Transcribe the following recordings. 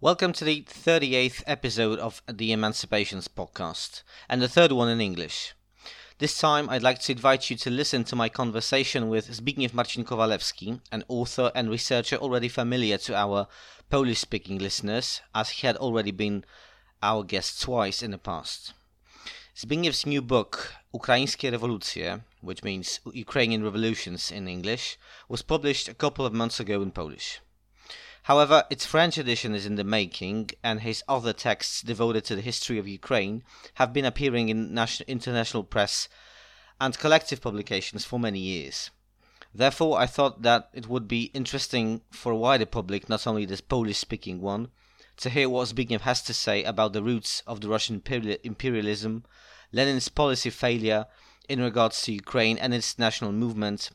Welcome to the 38th episode of the Emancipations podcast, and the third one in English. This time, I'd like to invite you to listen to my conversation with Zbigniew Marcin Kowalewski, an author and researcher already familiar to our Polish speaking listeners, as he had already been our guest twice in the past. Zbigniew's new book, Ukraińskie Rewolucje, which means Ukrainian Revolutions in English, was published a couple of months ago in Polish. However, its French edition is in the making, and his other texts devoted to the history of Ukraine have been appearing in national, international press and collective publications for many years. Therefore, I thought that it would be interesting for a wider public, not only this Polish speaking one, to hear what Zbigniew has to say about the roots of the Russian imperialism, Lenin's policy failure in regards to Ukraine and its national movement,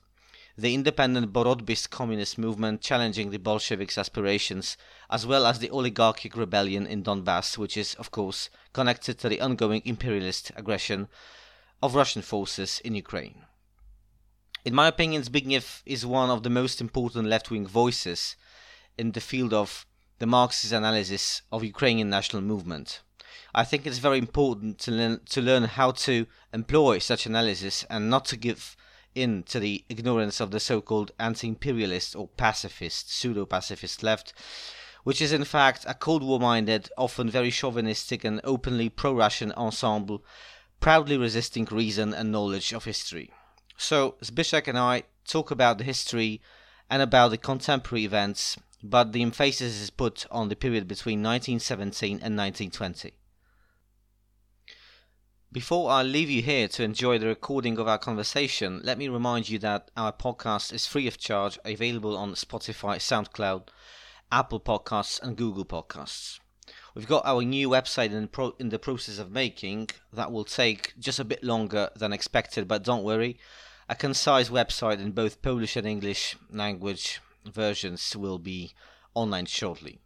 the independent Borotbist communist movement challenging the Bolsheviks' aspirations, as well as the oligarchic rebellion in Donbass, which is, of course, connected to the ongoing imperialist aggression of Russian forces in Ukraine. In my opinion, Zbigniew is one of the most important left wing voices in the field of the Marxist analysis of Ukrainian national movement. I think it's very important to learn, to learn how to employ such analysis and not to give in to the ignorance of the so-called anti-imperialist or pacifist, pseudo-pacifist left, which is in fact a Cold War-minded, often very chauvinistic and openly pro-Russian ensemble, proudly resisting reason and knowledge of history. So Zbyszek and I talk about the history and about the contemporary events, but the emphasis is put on the period between 1917 and 1920. Before I leave you here to enjoy the recording of our conversation, let me remind you that our podcast is free of charge, available on Spotify, SoundCloud, Apple Podcasts, and Google Podcasts. We've got our new website in, pro- in the process of making that will take just a bit longer than expected, but don't worry. A concise website in both Polish and English language versions will be online shortly.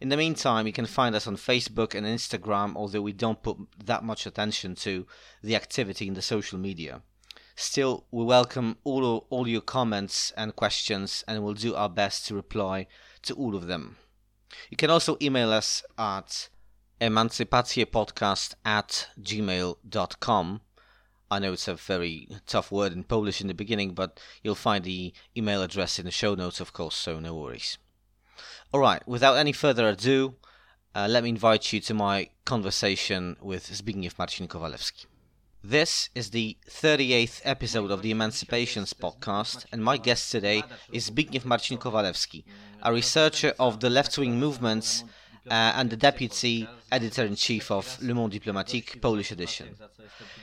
In the meantime, you can find us on Facebook and Instagram, although we don't put that much attention to the activity in the social media. Still, we welcome all, all your comments and questions and we'll do our best to reply to all of them. You can also email us at emancypacjepodcast at gmail.com. I know it's a very tough word in Polish in the beginning, but you'll find the email address in the show notes, of course, so no worries. Alright, without any further ado, uh, let me invite you to my conversation with Zbigniew Marcin Kowalewski. This is the 38th episode of the Emancipations podcast, and my guest today is Zbigniew Marcin Kowalewski, a researcher of the left wing movements uh, and the deputy editor in chief of Le Monde Diplomatique Polish edition.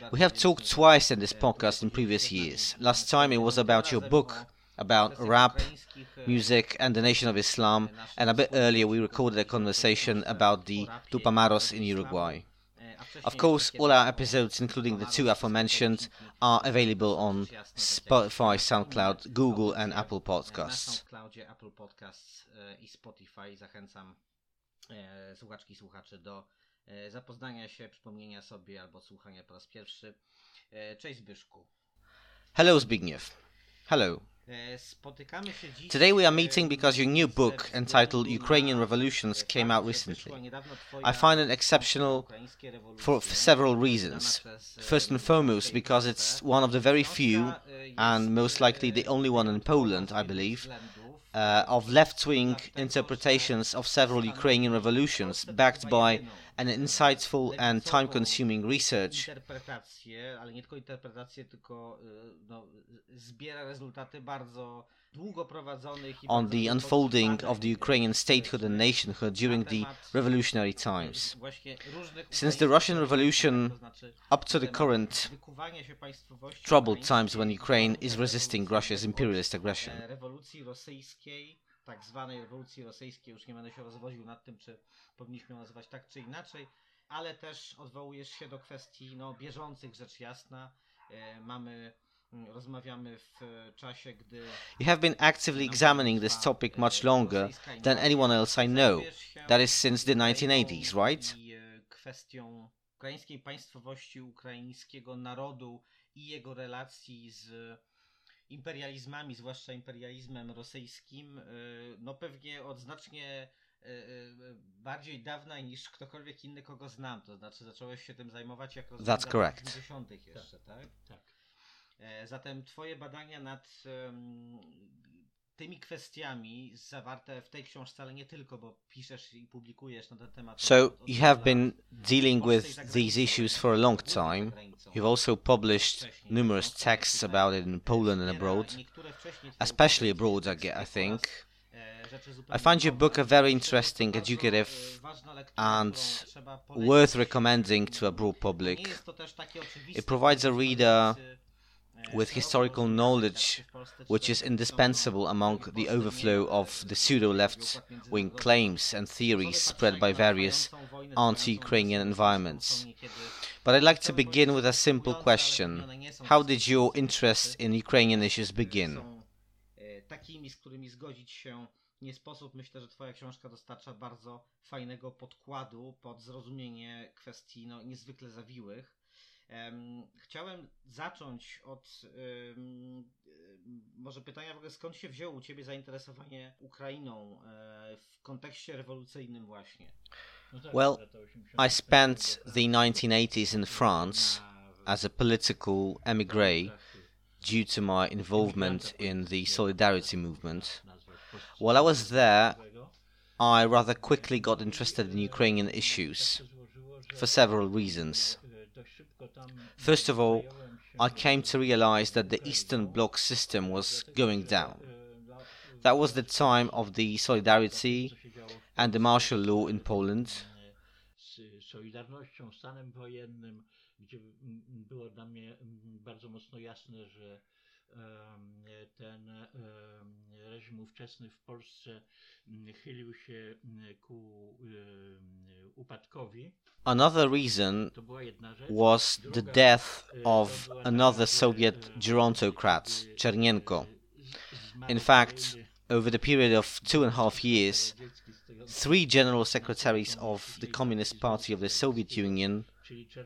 We have talked twice in this podcast in previous years. Last time it was about your book, about rap, uh, music, and the Nation of Islam, uh, and a bit earlier we recorded a uh, conversation about the Tupamaros in Uruguay. Of course, all our episodes, including the two aforementioned, are available on Spotify, SoundCloud, Google, and Apple Podcasts. Apple Podcasts i Spotify zachęcam słuchaczki, słuchaczy do zapoznania się, przypomnienia sobie albo słuchania po raz pierwszy. Cześć Zbyszku. Hello Zbigniew. Hello. Today we are meeting because your new book entitled Ukrainian Revolutions came out recently. I find it exceptional for several reasons. First and foremost, because it's one of the very few, and most likely the only one in Poland, I believe, uh, of left wing interpretations of several Ukrainian revolutions, backed by an insightful and time consuming research. On the unfolding of the Ukrainian statehood and nationhood during the revolutionary times. Since the Russian Revolution up to the current troubled times when Ukraine is resisting Russia's imperialist aggression. Tak zwanej rewolucji rosyjskiej. Już nie będę się rozwodził nad tym, czy powinniśmy ją nazywać tak czy inaczej, ale też odwołujesz się do kwestii no, bieżących, rzecz jasna. E, mamy mm, rozmawiamy w czasie, gdy You have been actively examining this topic much longer than anyone else I know. That is since the 1980s, right? E, kwestią ukraińskiej państwowości, ukraińskiego narodu i jego relacji z imperializmami, zwłaszcza imperializmem rosyjskim, e, no pewnie od znacznie e, e, bardziej dawna niż ktokolwiek inny, kogo znam. To znaczy zacząłeś się tym zajmować jak rozumiem, That's correct. 80. jeszcze, tak? Tak. E, Zatem twoje badania nad tymi kwestiami zawarte w tej książce, ale nie tylko, bo piszesz i publikujesz na ten temat. So you have been dealing W Polsce i with these issues for a long time. You've also published numerous texts about it in Poland and abroad, niektóre wcześniej twoje especially abroad, I, I think. I find your book a very Myślę, że to interesting, educative, and którą trzeba polecić. worth recommending to a broad public. jest to też takie oczywiste, It provides a reader with historical knowledge, which is indispensable among the overflow of the pseudo-left wing claims and theories spread by various anti-Ukrainian environments. But I'd like to begin with a simple question. How did your interest in Ukrainian issues begin? Nie sposób. Myślę, że Twoja książka dostarcza bardzo fajnego podkładu pod zrozumienie kwestii no, niezwykle zawiłych. Em, Chciałem zacząć od em, em, może pytania w ogóle skąd się wzięło u Ciebie zainteresowanie Ukrainą w kontekście rewolucyjnym właśnie? Well, I spent the 1980s in France as a political emigre due to my involvement in the Solidarity movement. While I was there, I rather quickly got interested in Ukrainian issues for several reasons. First of all, I came to realize that the Eastern Bloc system was going down. That was the time of the Solidarity and the martial law in Poland. Z Solidarnością, stanem wojennym, gdzie było dla mnie bardzo mocno jasne, że em, ten reżim ówczesny w Polsce mm, chylił się mm, ku upadkowi. Another reason To była jedna rzecz. was the death of to była taka, another Soviet gerontocrat, Chernenko. In fact, over the period of two and a half years, radziecki z tego- three general secretaries of the Communist Party of the Soviet Union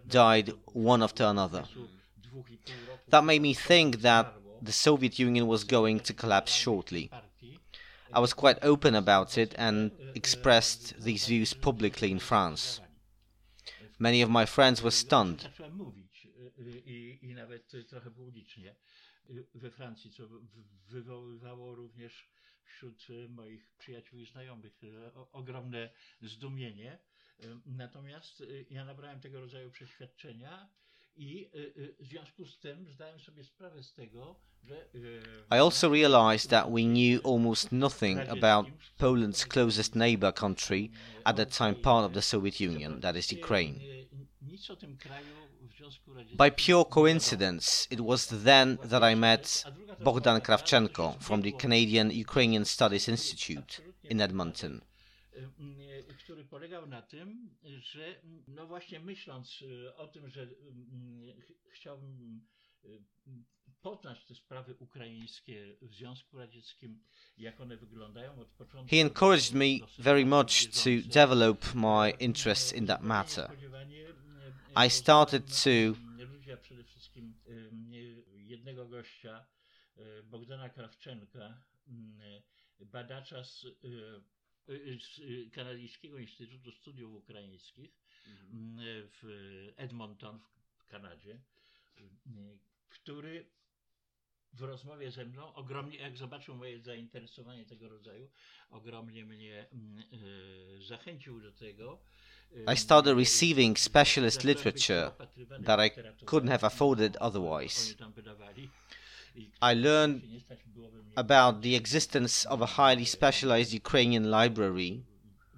died one after another. w okresu dwóch i pół roku That made me think that. The Soviet Union was going to collapse shortly. I was quite open about it and expressed these views publicly in France. Many of my friends were stunned. Wśród moich przyjaciół i znajomych ogromne zdumienie. Natomiast ja nabrałem tego rodzaju przeświadczenia i y, y, w związku z tym zdałem sobie sprawę z tego, że I also realized that we knew almost nothing about Poland's closest neighbor country, at that time part of the Soviet Union, that is Ukraine. Nic o tym kraju w By pure coincidence, it was then that I met Bogdan Krawchenko from the Canadian Ukrainian Studies Institute in Edmonton. Y, który polegał na tym, że no właśnie myśląc y, o tym, że y, ch- chciałbym poznać te sprawy ukraińskie w Związku Radzieckim, jak one wyglądają od początku. He encouraged me very much to develop my interest in that matter. I started to przede wszystkim jednego gościa, Bogdana Krawczenka, badacza z, z y, Kanadyjskiego Instytutu Studiów Ukraińskich y, w Edmonton w Kanadzie, y, który w rozmowie ze mną ogromnie, jak zobaczył moje zainteresowanie tego rodzaju, ogromnie mnie mm, y, zachęcił do tego. Y, I started receiving specialist literature that I couldn't have afforded otherwise. Oni tam wydawali. I learned się nie stać byłoby mnie- about the existence of a highly specialized Ukrainian library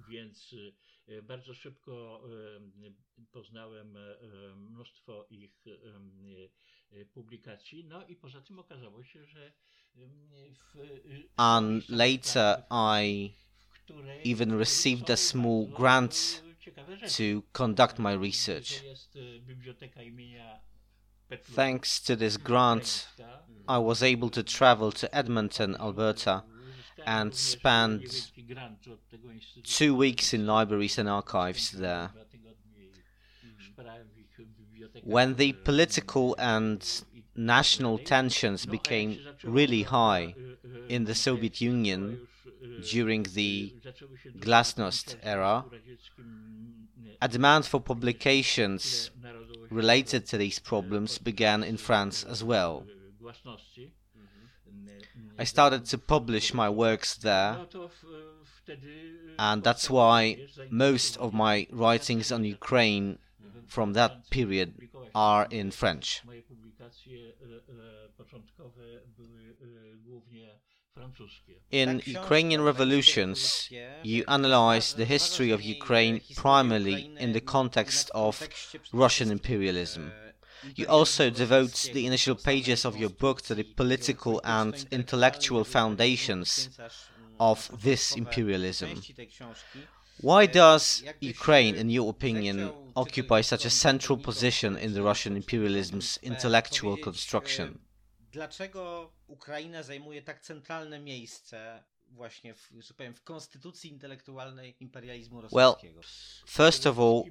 Więc y, y, bardzo szybko poznałem mnóstwo ich publikacji. No i poza tym okazało się, że and later I even received a small grant to conduct my research. Thanks to this grant, I was able to travel to Edmonton, Alberta, and spend two weeks in libraries and archives there. When the political and national tensions became really high in the Soviet Union during the Glasnost era, a demand for publications related to these problems began in France as well. I started to publish my works there, and that's why most of my writings on Ukraine from that period are in French. In Ukrainian revolutions, you analyze the history of Ukraine primarily in the context of Russian imperialism. You also devote the initial pages of your book to the political and intellectual foundations of this imperialism. Why does Ukraine, in your opinion, occupy such a central position in the Russian imperialism's intellectual construction? Dlaczego Ukraina zajmuje tak centralne miejsce właśnie w, że powiem, w konstytucji intelektualnej imperializmu rosyjskiego? Well, first of all,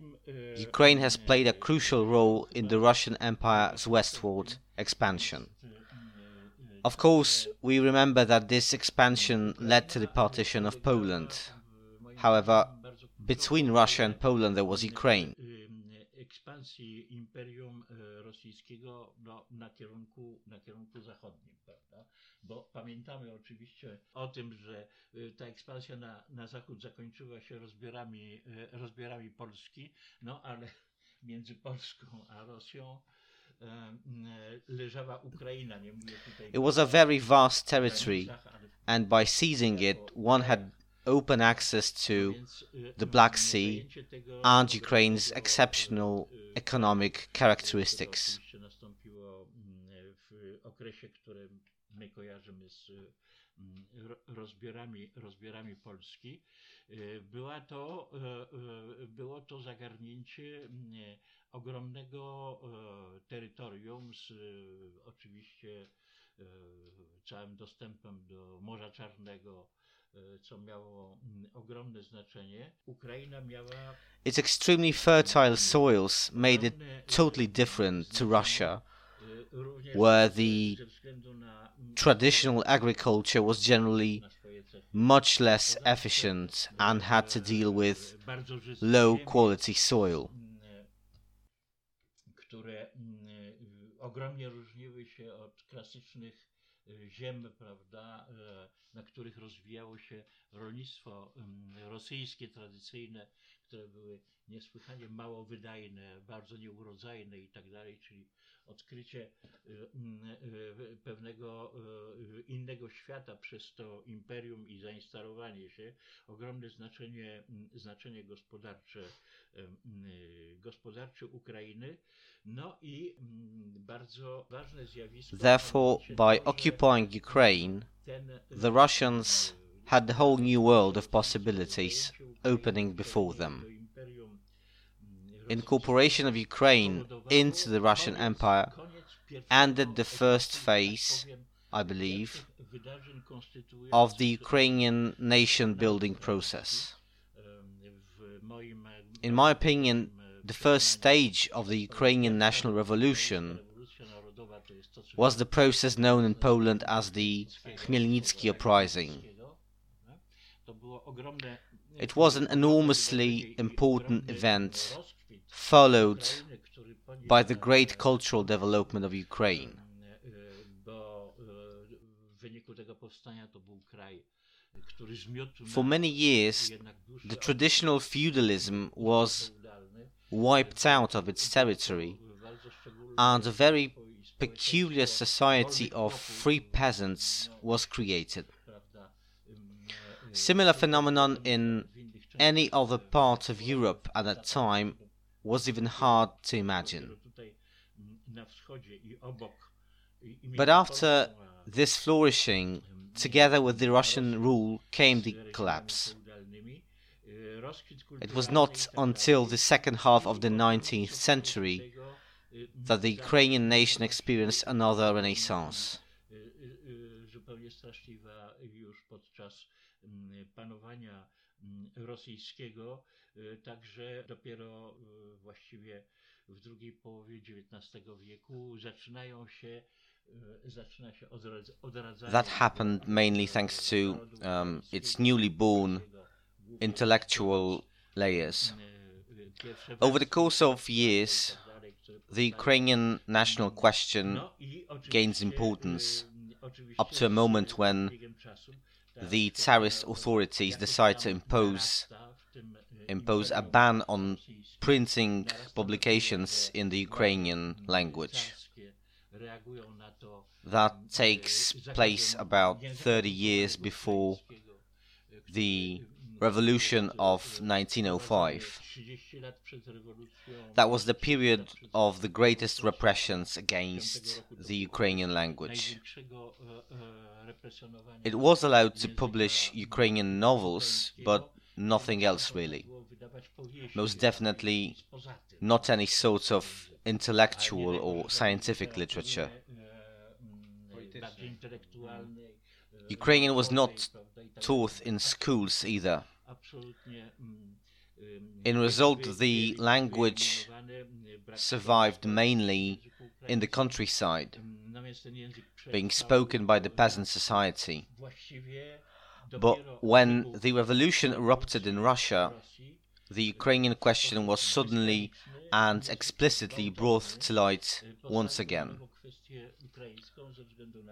Ukraine has played a crucial role in the Russian Empire's westward expansion. Of course, we remember that this expansion led to the partition of Poland. However, between Russia and Poland there was Ukraine. Ekspansji imperium rosyjskiego no, na, kierunku, na kierunku zachodnim, prawda? Bo pamiętamy oczywiście o tym, że ta ekspansja na, na zachód zakończyła się rozbiorami, rozbiorami Polski, no ale między Polską a Rosją leżała Ukraina. Nie mówię tutaj It was a very vast territory, and by seizing it, one had open access to the Black Sea and Ukraine's exceptional economic characteristics. rozbiorami, rozbiorami Polski. Była to, było to zagarnięcie ogromnego terytorium z oczywiście całym dostępem do Morza Czarnego, co miało mm, ogromne znaczenie. Ukraina miała Its extremely fertile soils made it totally different to Russia, where the mm, traditional agriculture was generally much less efficient and had to deal with low quality soil. Mm, które ogromnie różniły się od klasycznych ziem, prawda, na których rozwijało się rolnictwo rosyjskie, tradycyjne, które były niesłychanie mało wydajne, bardzo nieurodzajne i tak dalej, czyli odkrycie pewnego innego świata przez to imperium i zainstalowanie się, ogromne znaczenie, znaczenie gospodarcze, gospodarcze Ukrainy, no i bardzo ważne zjawisko. Therefore, by occupying Ukraine, the Russians had the whole new world of possibilities opening before them. Incorporation of Ukraine into the Russian Empire ended the first phase, I believe, of the Ukrainian nation building process. In my opinion, the first stage of the Ukrainian national revolution was the process known in Poland as the Khmelnytsky uprising. It was an enormously important event, followed by the great cultural development of Ukraine. For many years, the traditional feudalism was wiped out of its territory, and a very peculiar society of free peasants was created. Similar phenomenon in any other part of Europe at that time was even hard to imagine. But after this flourishing, together with the Russian rule, came the collapse. It was not until the second half of the 19th century that the Ukrainian nation experienced another renaissance. Także dopiero właściwie w drugiej połowie XIX wieku zaczynają się zaczyna się odradzanie That happened mainly thanks to um, its newly born intellectual layers. Over the course of years, the Ukrainian national question gains importance up to a moment when the Tsarist authorities decide to impose impose a ban on printing publications in the Ukrainian language. That takes place about 30 years before the revolution of 1905. That was the period of the greatest repressions against the Ukrainian language. It was allowed to publish Ukrainian novels, but nothing else really. Most definitely not any sort of intellectual or scientific literature. Ukrainian was not taught in schools either. In result, the language survived mainly in the countryside, being spoken by the peasant society. But when the revolution erupted in Russia, the Ukrainian question was suddenly and explicitly brought to light once again.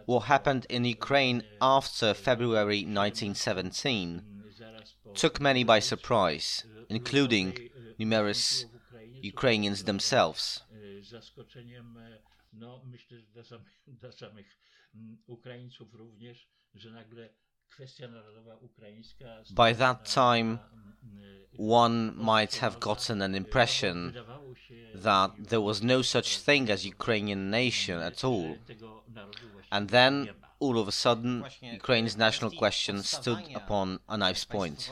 What happened in Ukraine after February 1917 took many by surprise, including numerous Ukrainians themselves. Zaskoczeniem, no myślę, że dla samych, dla samych Ukraińców również, że nagle kwestia narodowa ukraińska By that time, mm, One might have gotten an impression that there was no such thing as Ukrainian nation at all. że tego narodu właściwie And then, all of a sudden, Ukraine's national question stood upon a knife's point.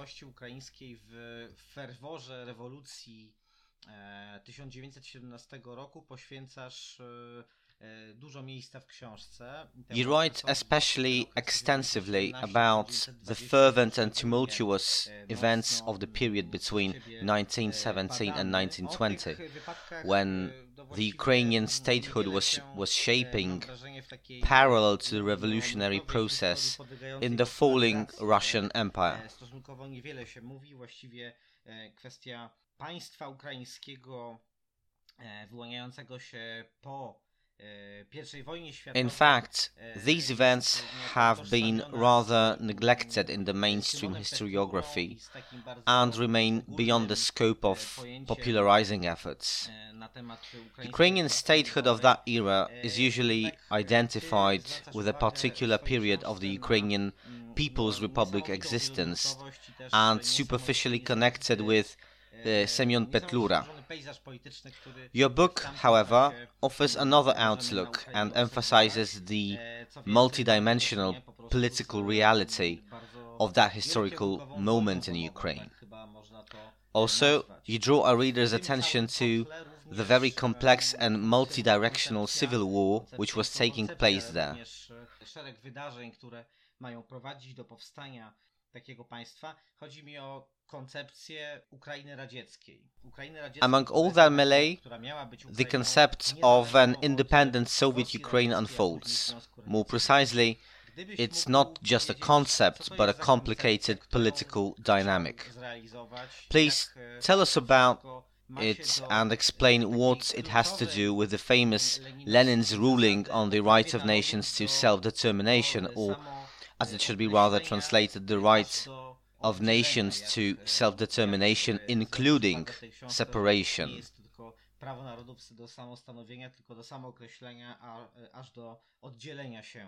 Państwowości ukraińskiej w ferworze rewolucji 1917 roku poświęcasz dużo miejsca w książce. You write especially extensively about the fervent and tumultuous events of the period between e, 1917 and 1920, when the Ukrainian statehood was, was shaping mam wrażenie, w takiej, parallel to the revolutionary process in the falling Russian Empire. Stosunkowo niewiele się mówi, właściwie kwestia państwa ukraińskiego wyłaniającego się po I wojnie światowej. In fact, these events have been rather neglected in the mainstream historiography Petlurą i z takim bardzo and remain beyond the scope of popularizing efforts. na temat ukraińskiej Ukrainian statehood of that era is usually identified with a particular period of the Ukrainian People's Republic existence wielowymiarowość i też and superficially connected with Semyon Petlura. złożony pejzaż polityczny, który Your book, however, offers another outlook and emphasizes the multidimensional nie, po prostu political reality of that historical moment in Ukraine. domową, tak chyba można to, Also, you draw a reader's attention to the very complex and multi-directional civil war which was taking place there. również, Szereg wydarzeń, które mają prowadzić do powstania takiego państwa. Chodzi mi o koncepcję Ukrainy radzieckiej. Ukrainy radzieckiej Among all that melee, która miała być The concept of an independent Soviet Ukraine radzieckiej, a później unfolds. More precisely, it's not just a concept, but a complicated political dynamic. Please tell us about wszystko ma się it and explain what it has to do with the famous Lenin's ruling on the right of nations to self-determination, or as it should be rather translated, the right of nations to self-determination, e, including zapisane w tej książce, separation. Nie jest to tylko prawo narodów do samostanowienia, tylko do samookreślenia, a, aż do oddzielenia się.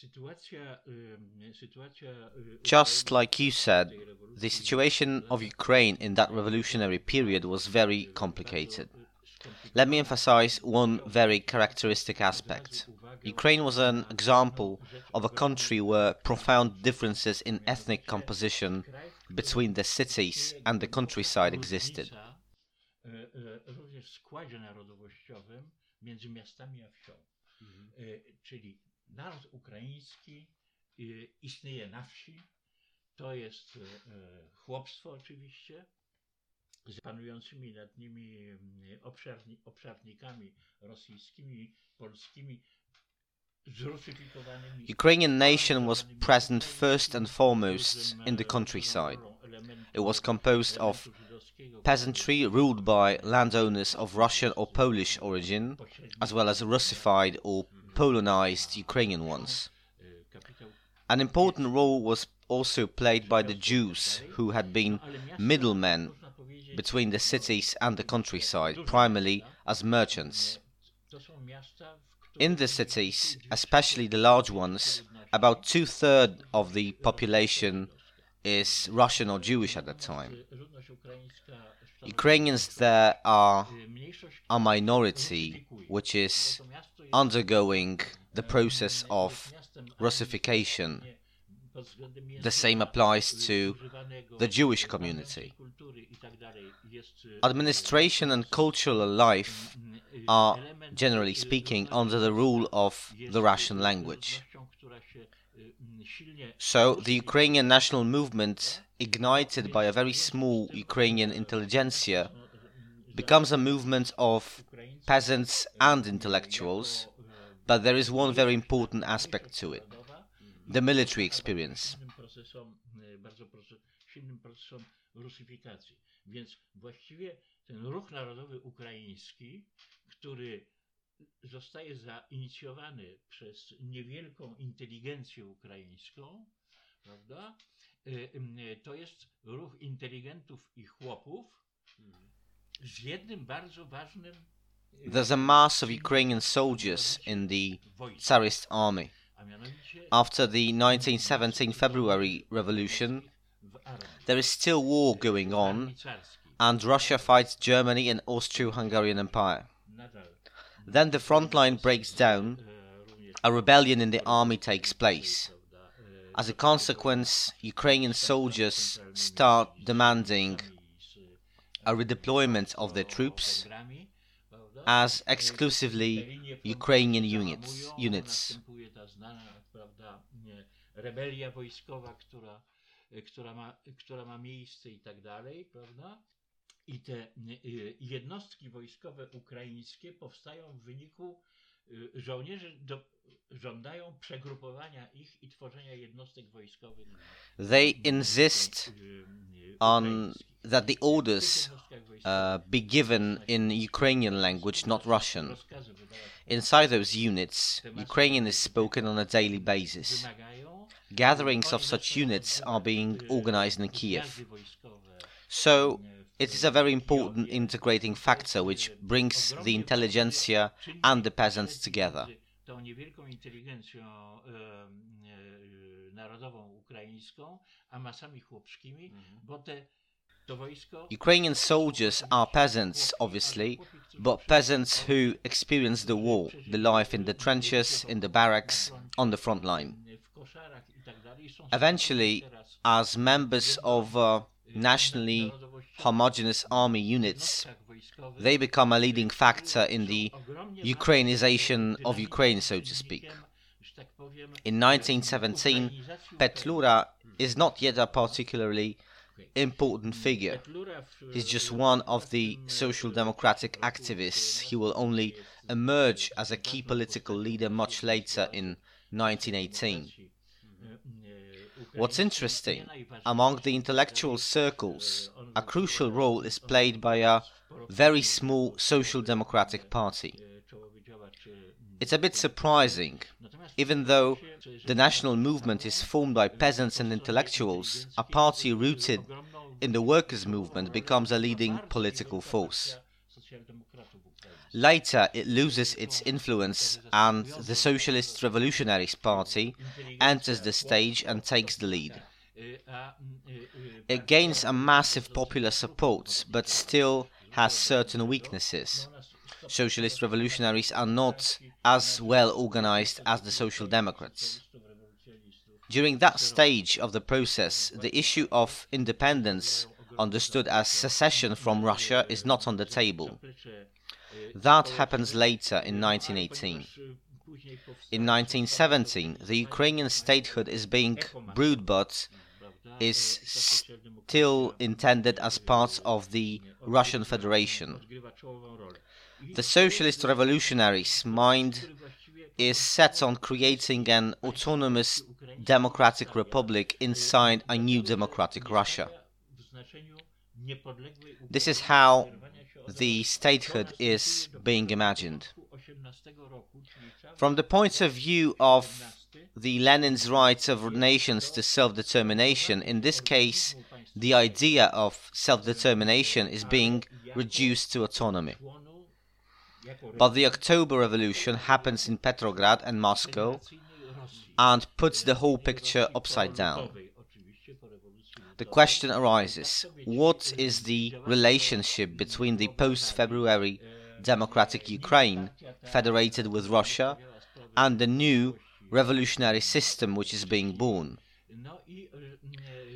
Sytuacja, ym, sytuacja y, Just like you said, The situation of Ukraine in that revolutionary period was very complicated. Let me emphasize one very characteristic aspect. Ukraine was an example of a country where profound differences in ethnic composition between the cities and the countryside existed. również w składzie narodowościowym między miastami a wsią. Czyli naród ukraiński e, istnieje na wsi, to jest chłopstwo oczywiście, z panującymi nad nimi mm, obszarni, obszarnikami rosyjskimi, polskimi. Ukrainian nation was present first and foremost in the countryside. It was composed of peasantry ruled by landowners of Russian or Polish origin, as well as Russified or Polonized Ukrainian ones. An important role was also played by the Jews, who had been middlemen between the cities and the countryside, primarily as merchants. In the cities, especially the large ones, about two thirds of the population is Russian or Jewish at that time. Ukrainians there are a minority which is undergoing the process of Russification. The same applies to the Jewish community. Administration and cultural life are, generally speaking, under the rule of the Russian language. So, the Ukrainian national movement, ignited by a very small Ukrainian intelligentsia, becomes a movement of peasants and intellectuals, but there is one very important aspect to it the military experience. procesom, e, bardzo proce- silnym procesom rusyfikacji. Więc właściwie ten ruch narodowy ukraiński, który zostaje zainicjowany przez niewielką inteligencję ukraińską, prawda? E, e, To jest ruch inteligentów i chłopów z jednym bardzo ważnym There's a mass of Ukrainian soldiers in the Tsarist army. After the 1917 February Revolution, there is still war going on, and Russia fights Germany and Austro-Hungarian Empire. Then the front line breaks down, a rebellion in the army takes place. As a consequence, Ukrainian soldiers start demanding a redeployment of their troops? As exclusively Ukrainian units. Units. Rebelia wojskowa, która, która, ma, która ma miejsce i tak dalej, prawda? I te e, jednostki wojskowe ukraińskie powstają w wyniku e, żołnierzy do, żądają przegrupowania ich i tworzenia jednostek wojskowych. They insist on that the orders uh, be given in Ukrainian language, not Russian. Inside those units, Ukrainian is spoken on a daily basis. Gatherings of such units are being organized in Kiev. So, it is a very important integrating factor which brings the intelligentsia and the peasants together. Tą niewielką inteligencją narodową ukraińską, a masami chłopskimi, bo te to wojsko Ukrainian soldiers are peasants, obviously, but peasants who experience the war, the life in the trenches, in the barracks, on the front line. w koszarach i tak dalej są Eventually, as members of uh, nationally homogeneous army units, they become a leading factor in the Ukrainization of Ukraine, so to speak. In 1917, Petlura is not yet a particularly important figure. He's just one of the social democratic activists. He will only emerge as a key political leader much later in 1918. What's interesting, among the intellectual circles, a crucial role is played by a very small social democratic party. It's a bit surprising, even though the national movement is formed by peasants and intellectuals, a party rooted in the workers' movement becomes a leading political force. Later, it loses its influence, and the Socialist Revolutionaries Party enters the stage and takes the lead. It gains a massive popular support, but still has certain weaknesses. socialist revolutionaries are not as well organized as the Social Democrats. During that stage of the process, the issue of independence, understood as secession from Russia, is not on the table. That happens later in 1918. In 1917, the Ukrainian statehood is being brewed but is still intended as part of the Russian Federation. The socialist revolutionaries' mind is set on creating an autonomous democratic republic inside a new democratic Russia. This is how the statehood is being imagined. From the point of view of the Lenin's rights of nations to self-determination, in this case, the idea of self-determination is being reduced to autonomy. But the October Revolution happens in Petrograd and Moscow and puts the whole picture upside down. The question arises what is the relationship between the post February democratic Ukraine, federated with Russia, and the new revolutionary system which is being born?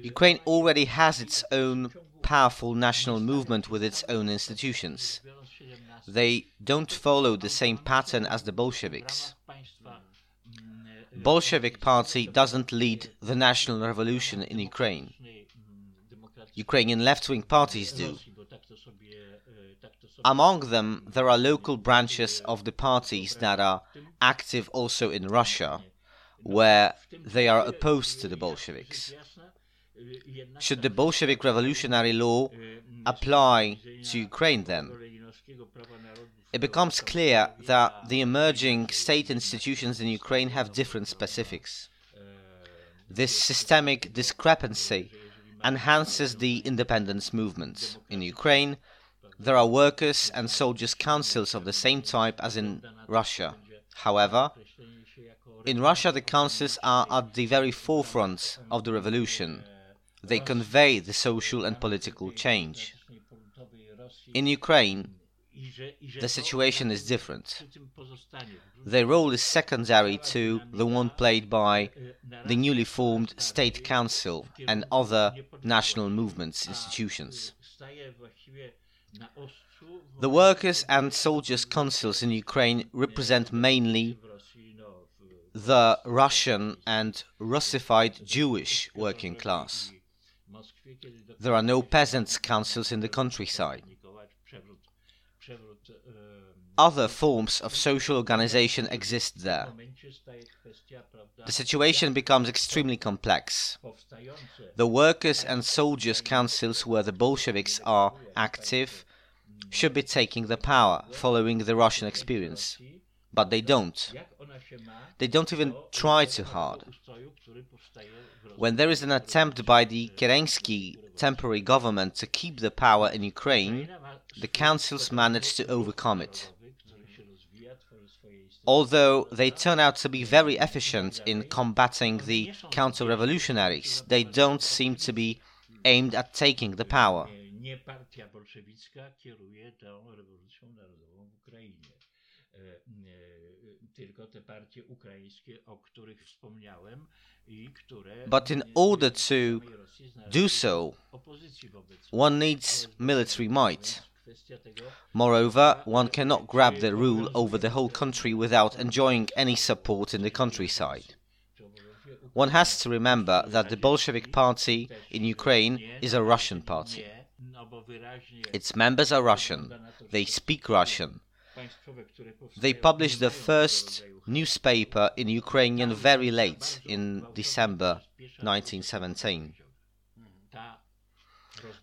Ukraine already has its own powerful national movement with its own institutions. They don't follow the same pattern as the Bolsheviks. Bolshevik party doesn't lead the national revolution in Ukraine. Ukrainian left-wing parties do. Among them, there are local branches of the parties that are active also in Russia, where they are opposed to the Bolsheviks. Should the Bolshevik revolutionary law apply to Ukraine then? It becomes clear that the emerging state institutions in Ukraine have different specifics. This systemic discrepancy enhances the independence movements. In Ukraine, there are workers and soldiers' councils of the same type as in Russia. However, in Russia, the councils are at the very forefront of the revolution. They convey the social and political change. In Ukraine, the situation is different. Their role is secondary to the one played by the newly formed State Council and other national movements institutions. The workers and soldiers' councils in Ukraine represent mainly the Russian and Russified Jewish working class. There are no peasants' councils in the countryside. Other forms of social organization exist there. The situation becomes extremely complex. The workers and soldiers' councils where the Bolsheviks are active should be taking the power, following the Russian experience. But they don't. They don't even try too hard. When there is an attempt by the Kerensky temporary government to keep the power in Ukraine, the councils manage to overcome it. Although they turn out to be very efficient in combating the counter revolutionaries, they don't seem to be aimed at taking the power. But in order to do so, one needs military might. Moreover, one cannot grab the rule over the whole country without enjoying any support in the countryside. One has to remember that the Bolshevik party in Ukraine is a Russian party. Its members are Russian, they speak Russian. They published the first newspaper in Ukrainian very late in December 1917.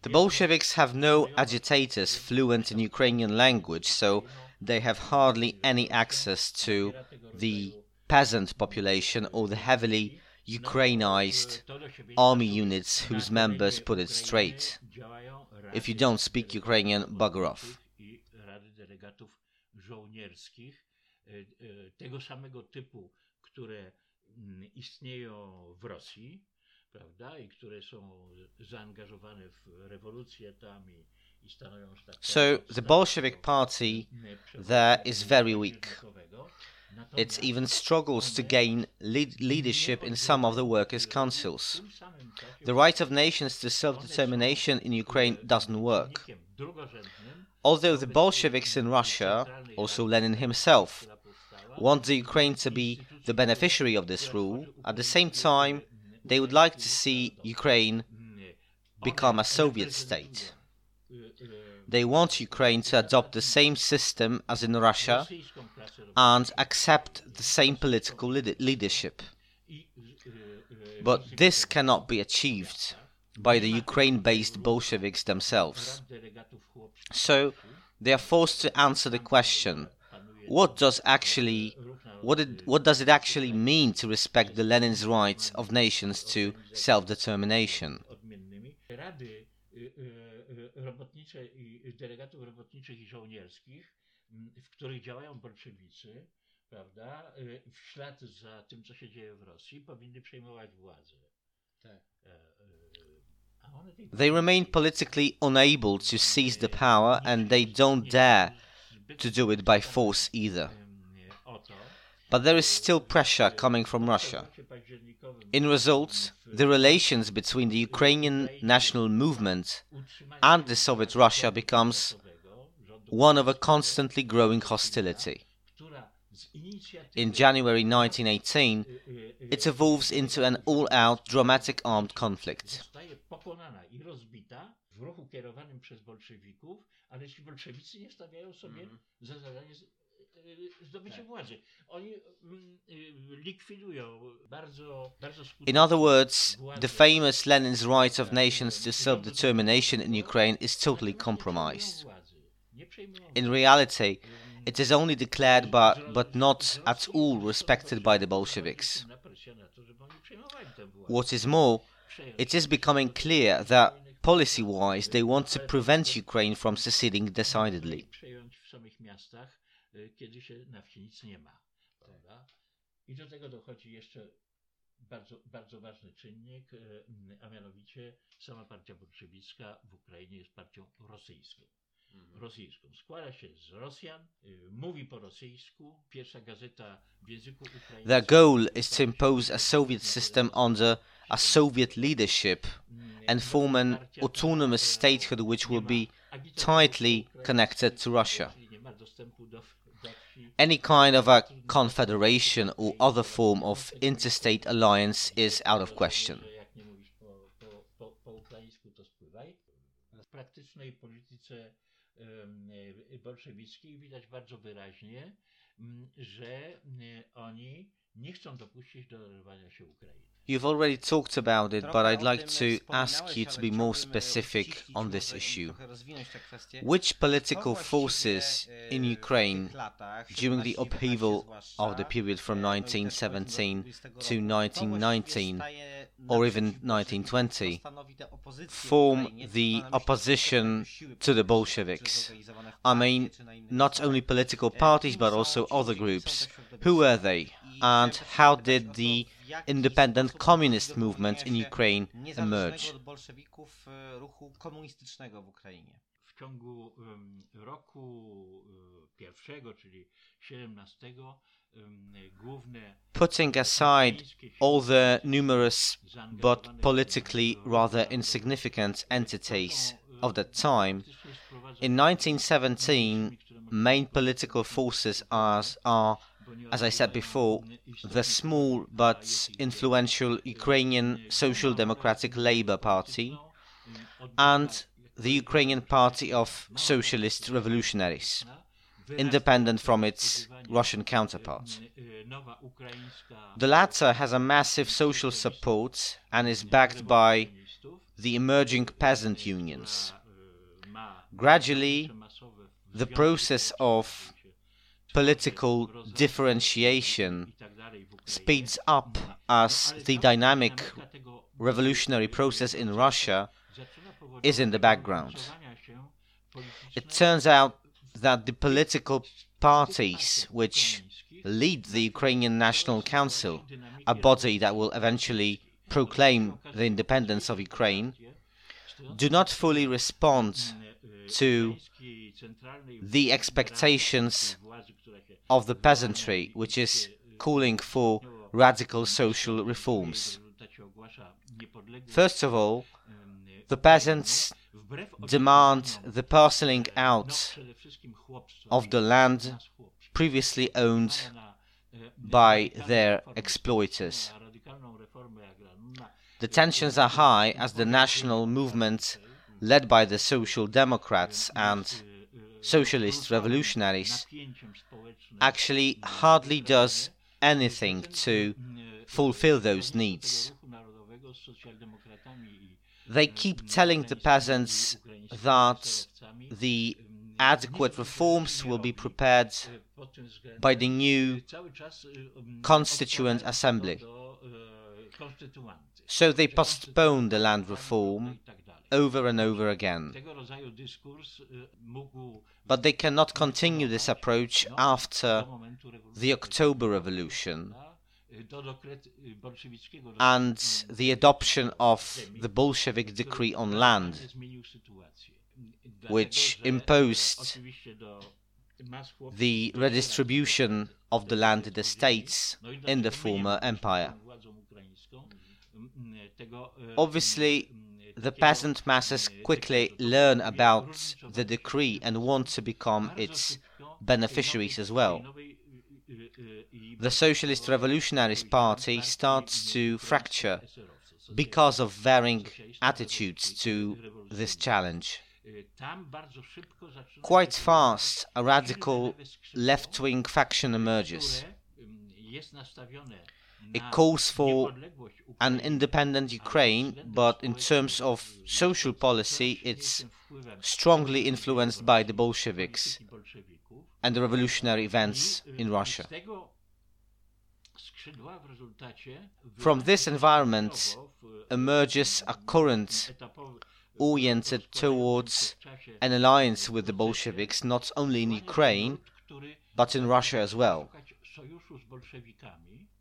The Bolsheviks have no agitators fluent in Ukrainian language, so they have hardly any access to the peasant population or the heavily Ukrainized army units whose members put it straight. If you don't speak Ukrainian, bugger off. tego samego typu, które mm, istnieją w Rosji, prawda, i które są zaangażowane w rewolucję tam i, So the Bolshevik party there is very weak. It even struggles to gain lead leadership in some of the workers' councils. The right of nations to self determination in Ukraine doesn't work. Although the Bolsheviks in Russia, also Lenin himself, want the Ukraine to be the beneficiary of this rule, at the same time, they would like to see Ukraine become a Soviet state. They want Ukraine to adopt the same system as in Russia and accept the same political leadership. But this cannot be achieved by the Ukraine based Bolsheviks themselves. So they are forced to answer the question what does actually what, it, what does it actually mean to respect the Lenin's rights of nations to self-determination? They remain politically unable to seize the power and they don't dare to do it by force either. But there is still pressure coming from Russia. In result, the relations between the Ukrainian national movement and the Soviet Russia becomes one of a constantly growing hostility. In January 1918, it evolves into an all-out dramatic armed conflict. Ale jeśli bolszewicy nie stawiają sobie mm. za zadanie zdobycie tak. władzy. Oni mm, likwidują bardzo, bardzo In other words, the famous Lenin's right of nations to self-determination in Ukraine is totally compromised. In reality, it is only declared but, but not at all respected by the Bolsheviks. What is more, it is becoming clear that policy-wise they want to prevent Ukraine from seceding decidedly. I do tego dochodzi jeszcze bardzo, bardzo ważny czynnik, a mianowicie sama partia bolszewicka w Ukrainie jest partią rosyjską. Mhm. Rosyjską. Składa się z Rosjan, mówi po rosyjsku. Pierwsza gazeta w języku ukraińskim. Their goal is to impose a Soviet system under a Soviet leadership and form an autonomous statehood which will be tightly connected to Russia. Any kind of a confederation or other form of interstate alliance is out of question. Bolszewickiej widać bardzo wyraźnie, że oni nie chcą dopuścić do dorwania się Ukrainy. You've already talked about it, but I'd like to ask you to be more specific on this issue. Which political forces in Ukraine during the upheaval of the period from 1917 to 1919 or even 1920 form the opposition to the Bolsheviks? I mean, not only political parties but also other groups. Who were they? And how did the independent communist movement in Ukraine emerge. W ciągu roku pierwszego, czyli 17, Putting aside all the numerous but politically rather insignificant entities of that time, in 1917 main political forces are, are as I said before, the small but influential Ukrainian Social Democratic Labour Party and the Ukrainian Party of Socialist Revolutionaries, independent from its Russian counterpart. The latter has a massive social support and is backed by the emerging peasant unions. Gradually, the process of political differentiation speeds up as the dynamic revolutionary process in Russia is in the background. It turns out that the political parties which lead the Ukrainian National Council, a body that will eventually proclaim the independence of Ukraine, do not fully respond to the expectations of the peasantry, which is calling for radical social reforms. First of all, the peasants demand the parceling out of the land previously owned by their exploiters. The tensions are high as the national movement, led by the Social Democrats and Socialist Revolutionaries, actually hardly does anything to fulfill those needs. They keep telling the peasants that the adequate reforms will be prepared by the new Constituent Assembly. So they postpone the land reform over and over again. But they cannot continue this approach after the October Revolution and the adoption of the Bolshevik decree on land, which imposed the redistribution of the landed estates in the former empire. Obviously, the peasant masses quickly learn about the decree and want to become its beneficiaries as well. The Socialist Revolutionaries Party starts to fracture because of varying attitudes to this challenge. Quite fast, a radical left wing faction emerges. It calls for an independent Ukraine, but in terms of social policy, it's strongly influenced by the Bolsheviks and the revolutionary events in Russia. From this environment emerges a current oriented towards an alliance with the Bolsheviks, not only in Ukraine, but in Russia as well.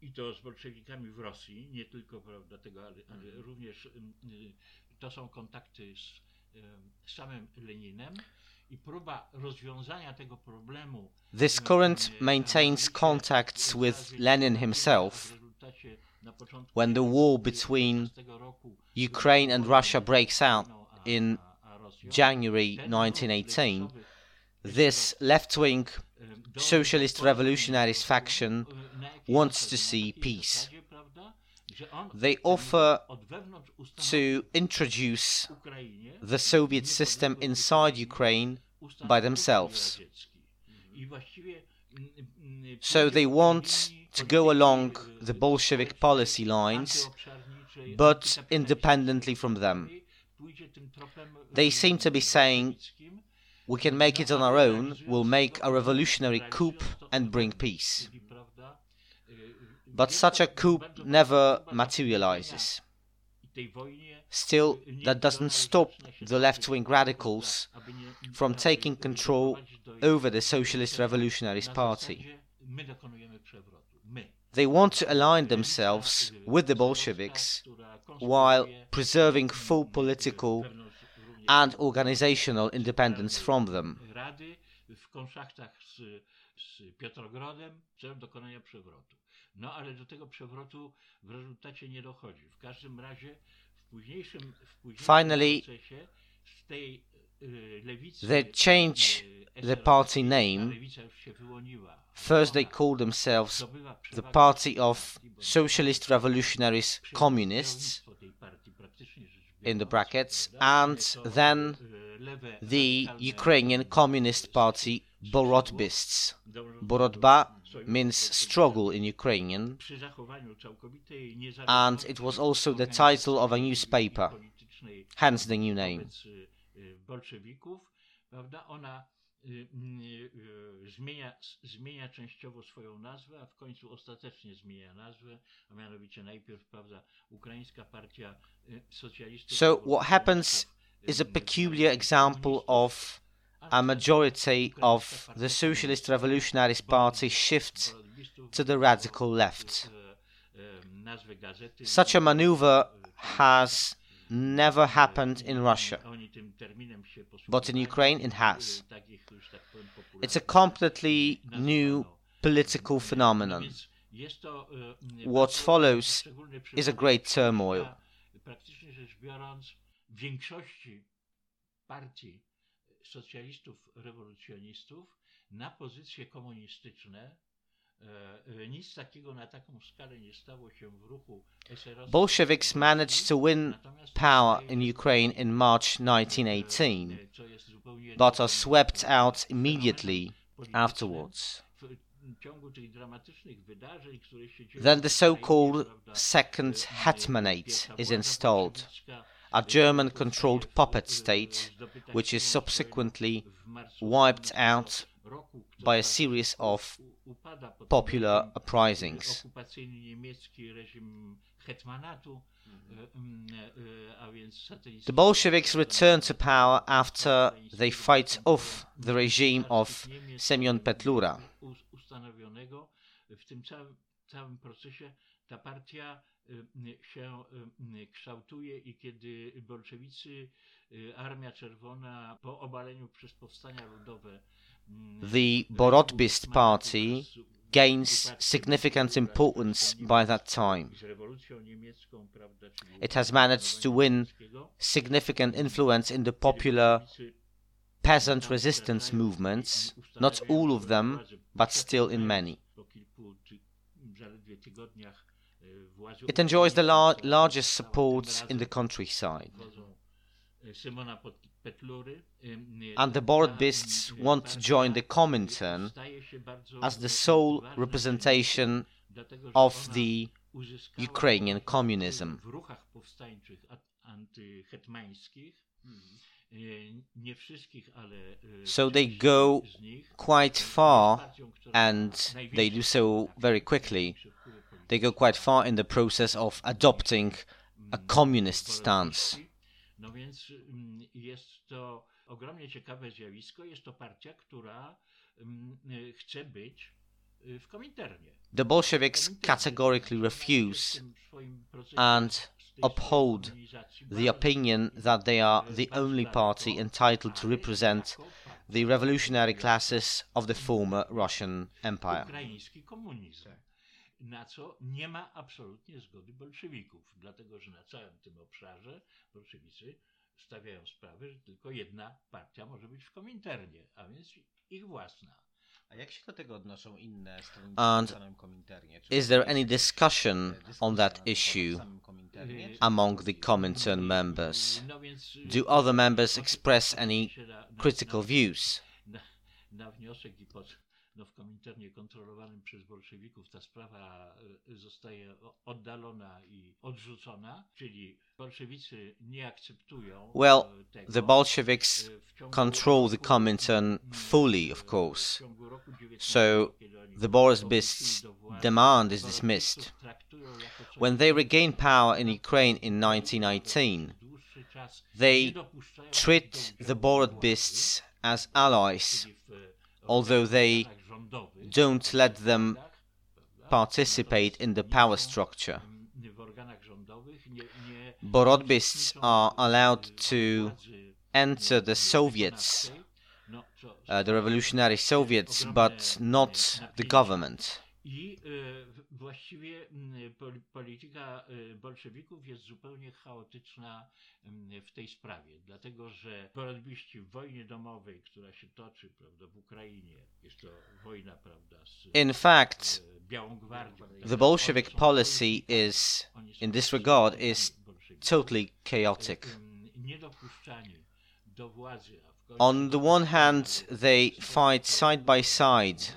I to z bolszewikami w Rosji, nie tylko prawda, tego, ale, ale mhm. również to są kontakty z, y, z samym Leninem i próba rozwiązania tego problemu. This current maintains contacts with Lenin himself. When the war between Ukraine and Russia breaks out in January 1918, this left wing socialist revolutionaries faction wants to see peace. They offer to introduce the Soviet system inside Ukraine by themselves. So they want to go along the Bolshevik policy lines, but independently from them. They seem to be saying, we can make it on our own, we'll make a revolutionary coup and bring peace. But such a coup never materializes. Still, that doesn't stop the left wing radicals from taking control over the Socialist Revolutionaries Party. They want to align themselves with the Bolsheviks while preserving full political and organizational independence from them. No ale do tego przewrotu w rezultacie nie dochodzi. W każdym razie w późniejszym, w późniejszym Finally, procesie z tej y, lewicy they change the party name. lewica już się wyłoniła. First, they Ona call themselves the Party of Socialist Revolutionaries Communists in the brackets, and then the Ukrainian Communist Party Borotbists. Borotba means struggle in Ukrainian, and it was also the title of a newspaper, hence the new name. Wobec y, y, bolszewików, prawda, ona y, y, y, zmienia, zmienia częściowo swoją nazwę, a w końcu ostatecznie zmienia nazwę, a mianowicie najpierw, prawda, Ukraińska Partia Socjalistów. So what happens is a peculiar example of a majority of the Socialist Revolutionaries Party shift to the radical left. Such a maneuver has never happened in Russia, but in Ukraine it has. It's a completely new political phenomenon. What follows is a great turmoil. socjalistów, rewolucjonistów na pozycje komunistyczne Bolsheviks managed to win power in Ukraine in March 1918, but are swept out immediately afterwards. W ciągu tych dramatycznych wydarzeń, które się dzieją Then the so-called Second e, Hetmanate is installed, a German controlled puppet state, which is subsequently wiped out by a series of u- upada pod popular uprisings. Okupacyjny niemiecki reżim hetmanatu, mhm. a więc satelicki- The Bolsheviks return to power after they fight off the regime of Semyon Petlura. u- ustanowionego. W tym całym, całym procesie ta partia y, się kształtuje i kiedy bolszewicy, Armia Czerwona po obaleniu przez powstania ludowe The Borotbist Party gains significant importance by that time. It has managed to win significant influence in the popular peasant resistance movements, not all of them, but still in many. It enjoys the lar- largest support in the countryside. Wodzą, Simona Pot- Petlury, And the Borotbists e, want to join the Comintern staje się bardzo as the sole representation of the Ukrainian communism. W ruchach powstańczych a- antyhetmańskich, hmm. nie wszystkich, ale e, So they go quite far and they do so very quickly. They go quite far in the process of adopting a hmm. communist stance. No więc mm, jest to ogromnie ciekawe zjawisko. Jest to partia, która mm, chce być w Kominternie. The Bolsheviks categorically refuse tym swoim procesie and z tej swojej uphold the opinion that they are the only party entitled to represent the revolutionary classes of the former Russian Empire. Na co nie ma absolutnie zgody bolszewików, dlatego że na całym tym obszarze bolszewicy stawiają sprawę, że tylko jedna partia może być w Kominternie, a więc ich własna. A jak się do tego odnoszą inne strony And w samym Kominternie? Czy Is there any discussion on that issue among the Comintern members? No więc, Do other members express any critical views? Na, na wniosek i pod, no w Kominternie kontrolowanym przez bolszewików ta sprawa zostaje oddalona i odrzucona, czyli bolszewicy nie akceptują Well. The Bolsheviks Y, w ciągu control the Comintern mm, fully, of course. w ciągu roku 19, So, the Borotbists' demand is dismissed. traktują jako coś When they regain power in. Ukraine in 1918, Dłuższy czas they nie treat the Borotbists as allies, although they don't let them participate in the power structure. Borotbists are allowed to enter the Soviets, uh, the revolutionary Soviets, but not the government. I y, właściwie pol- polityka y, bolszewików jest zupełnie chaotyczna w tej sprawie, dlatego że borodbiści w wojnie domowej, która się toczy prawda, w Ukrainie, jest to wojna prawda, z In fact, y, Białą Gwardią. the Bolshevik policy is, in this regard, is totally chaotic. On the one hand, they fight side by side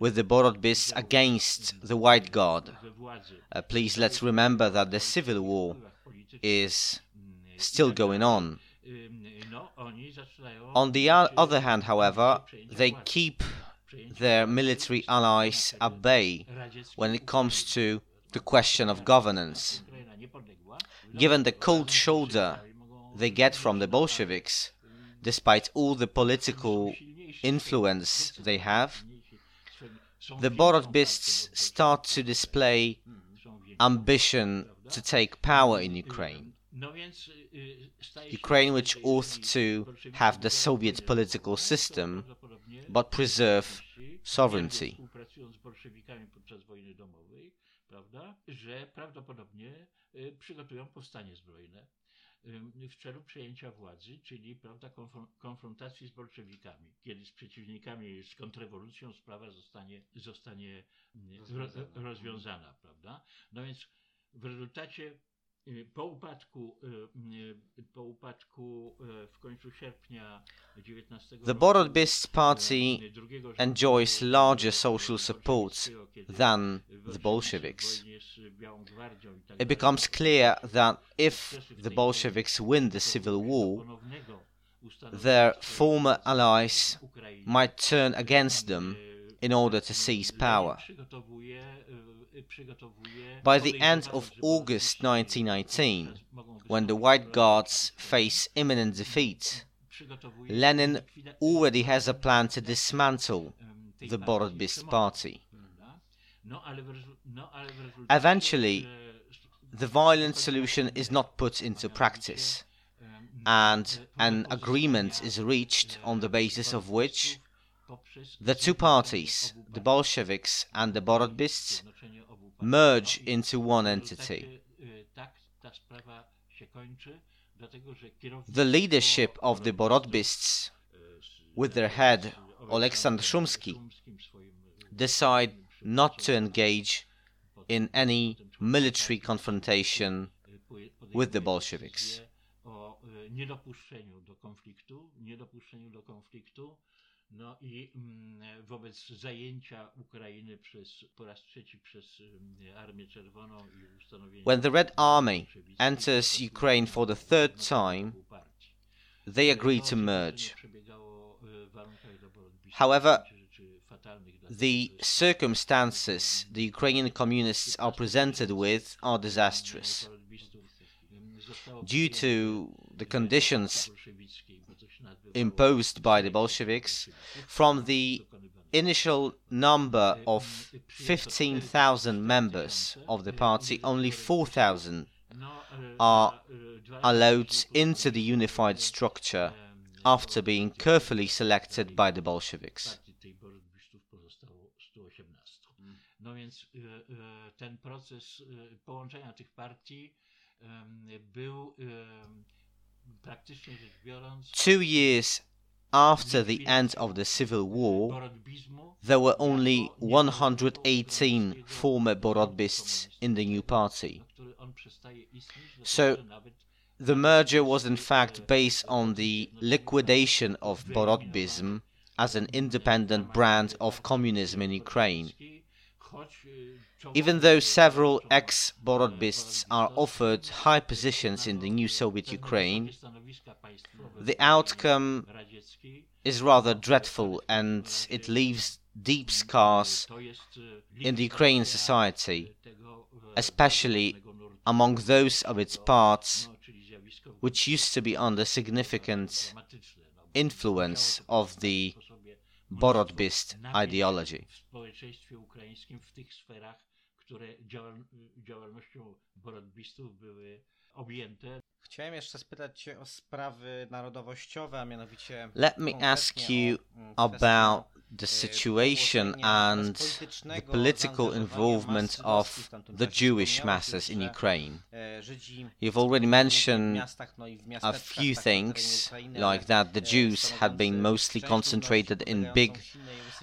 with the Borotbists against the White władzy Uh, please let's remember that the civil war is still going on. Ym, No, oni zaczynają On the other hand, however, they keep their military allies at bay when it comes to the question of governance. Given the cold shoulder they get from the Bolsheviks, despite all the political influence they have, silniejsi, są- są the większą Borotbists start to display ambition to take power in Ukraine. Ukraine, which ought to have the Soviet political system, but preserve sovereignty. Współpracując z bolszewikami podczas wojny domowej, prawda, że prawdopodobnie przygotują powstanie zbrojne w celu przejęcia władzy, czyli prawda, konfrontacji z bolszewikami. Kiedy z przeciwnikami, z kontrrewolucją sprawa zostanie, zostanie rozwiązana. rozwiązana, prawda? No więc w rezultacie po upadku, po upadku w końcu sierpnia 19 The Borotbist Party enjoys larger social support than the Bolsheviks. It becomes clear that if the Bolsheviks win the civil war, their former allies might turn against them in order to seize power. By the end of August 1919, when the White Guards face imminent defeat, Lenin already has a plan to dismantle the Borotbist party. Eventually, the violent solution is not put into practice, and an agreement is reached on the basis of which the two parties, the Bolsheviks and the Borotbists, merge into one entity. The leadership of the Borotbists, with their head Oleksandr Shumsky, decide not to engage in any military confrontation with the Bolsheviks. No i mm, wobec zajęcia Ukrainy przez, po raz trzeci przez mm, Armię Czerwoną i ustanowienia... When the Red Army enters Ukraine for the third time, they agree to merge. However, the circumstances the Ukrainian communists are presented with are disastrous. Mm, Due to the conditions imposed by the Bolsheviks, from the initial number of 15,000 members of the party, only 4,000 are allowed into the unified structure after being carefully selected by the Bolsheviks. No więc ten proces połączenia tych partii był Two years after the end of the Civil War, there were only 118 former Borotbists in the new party. So the merger was in fact based on the liquidation of Borotbism as an independent brand of communism in Ukraine. Even though several ex Borotbists are offered high positions in the new Soviet Ukraine, the outcome is rather dreadful and it leaves deep scars in the Ukrainian society, especially among those of its parts which used to be under significant influence of the Borotbist ideology. W społeczeństwie ukraińskim w tych sferach, które działalnością borodbistów były objęte. Chciałem jeszcze spytać Cię o sprawy narodowościowe, a mianowicie. Let me ask you about the situation and the political involvement of the Jewish masses in Ukraine. You've already mentioned a few things, like that the Jews had been mostly concentrated in big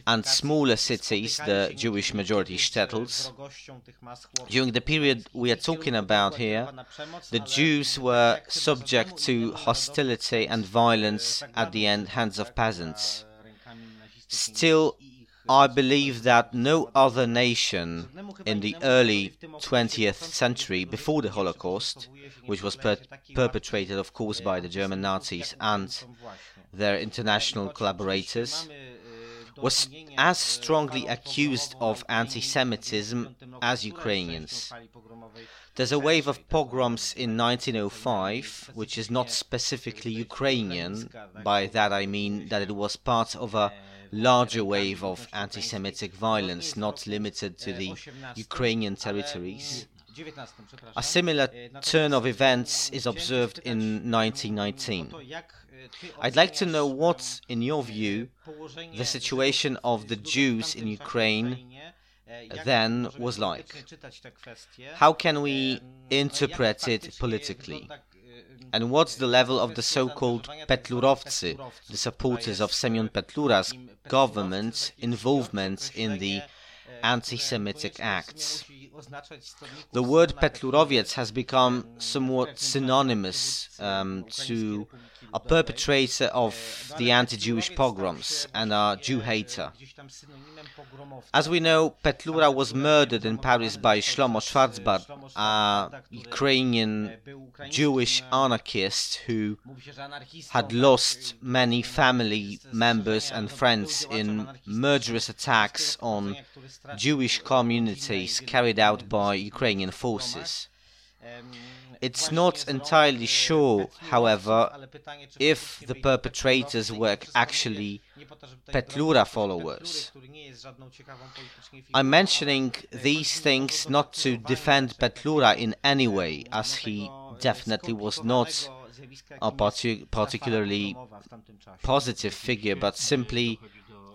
and smaller cities, the Jewish majority shtetls. During the period we are talking about here, the Jews were subject to hostility and violence at the end hands of peasants. Still, I believe that no other nation in the early 20th century, before the Holocaust, which was per perpetrated, of course, by the German Nazis and their international collaborators, was as strongly accused of anti Semitism as Ukrainians. There's a wave of pogroms in 1905, which is not specifically Ukrainian. By that I mean that it was part of a larger wave of anti Semitic violence, not limited to the Ukrainian territories. A similar turn of events is observed in 1919. I'd like to know what, in your view, the situation of the Jews in Ukraine then was like. How can we interpret it politically? And what's the level of the so-called Petlurovtsy, the supporters of Semyon Petlura's government involvement in the anti-Semitic acts? The word Petlurowiec has become somewhat synonymous um, to a perpetrator of the anti-Jewish pogroms and a Jew hater. As we know, Petlura was murdered in Paris by Shlomo Schwarzbard, a Ukrainian Jewish anarchist who had lost many family members and friends in murderous attacks on Jewish communities carried out by Ukrainian forces. It's not entirely sure, however, if the perpetrators were actually Petlura followers. I'm mentioning these things not to defend Petlura in any way, as he definitely was not a particularly positive figure, but simply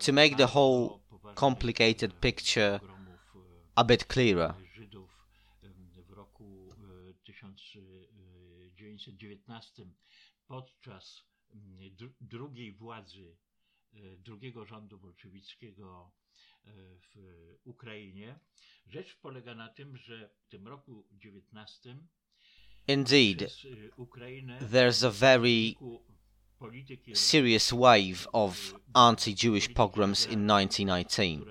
to make the whole complicated picture a bit clearer. 1919 podczas mm, drugiej władzy drugiego rządu bolszewickiego w Ukrainie. Rzecz polega na tym, że w tym roku 19 Indeed, there's a very serious wave of anti Jewish pogroms in 1919.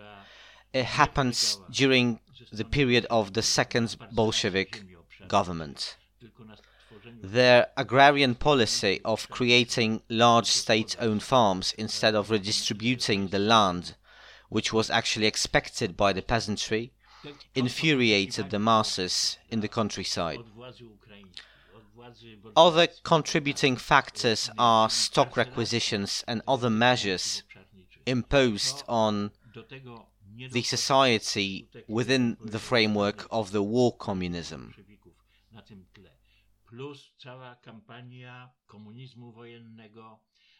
It happens during the period of the second Bolshevik government. Their agrarian policy of creating large state owned farms instead of redistributing the land, which was actually expected by the peasantry, infuriated the masses in the countryside. Other contributing factors are stock requisitions and other measures imposed on the society within the framework of the war communism. Plus cała kampania komunizmu wojennego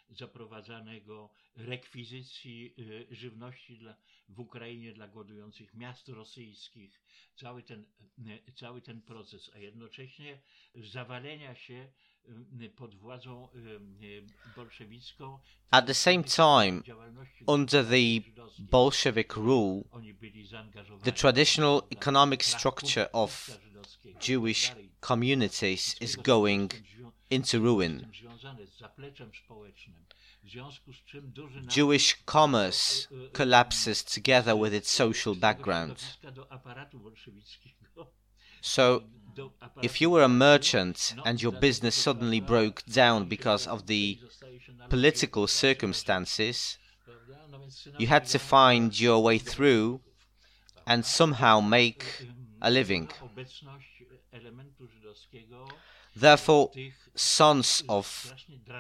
zaprowadzanego, rekwizycji żywności dla, w Ukrainie dla głodujących miast rosyjskich, cały ten, cały ten proces, a jednocześnie zawalenia się pod władzą bolszewicką. At the same time, under the Bolshevik rule, the traditional economic structure of Jewish communities is going into ruin. Jewish commerce collapses together with its social background. So, if you were a merchant and your business suddenly broke down because of the political circumstances, you had to find your way through and somehow make a living. Therefore, sons of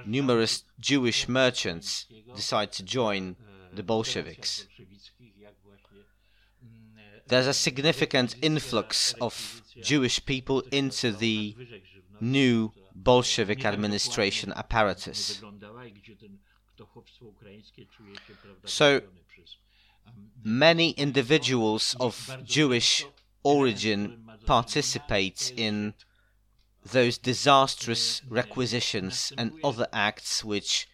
numerous Jewish merchants decide to join the Bolsheviks. There's a significant influx of Jewish people into the new Bolshevik administration apparatus. So, many individuals of Jewish origin participate in those disastrous requisitions and other acts which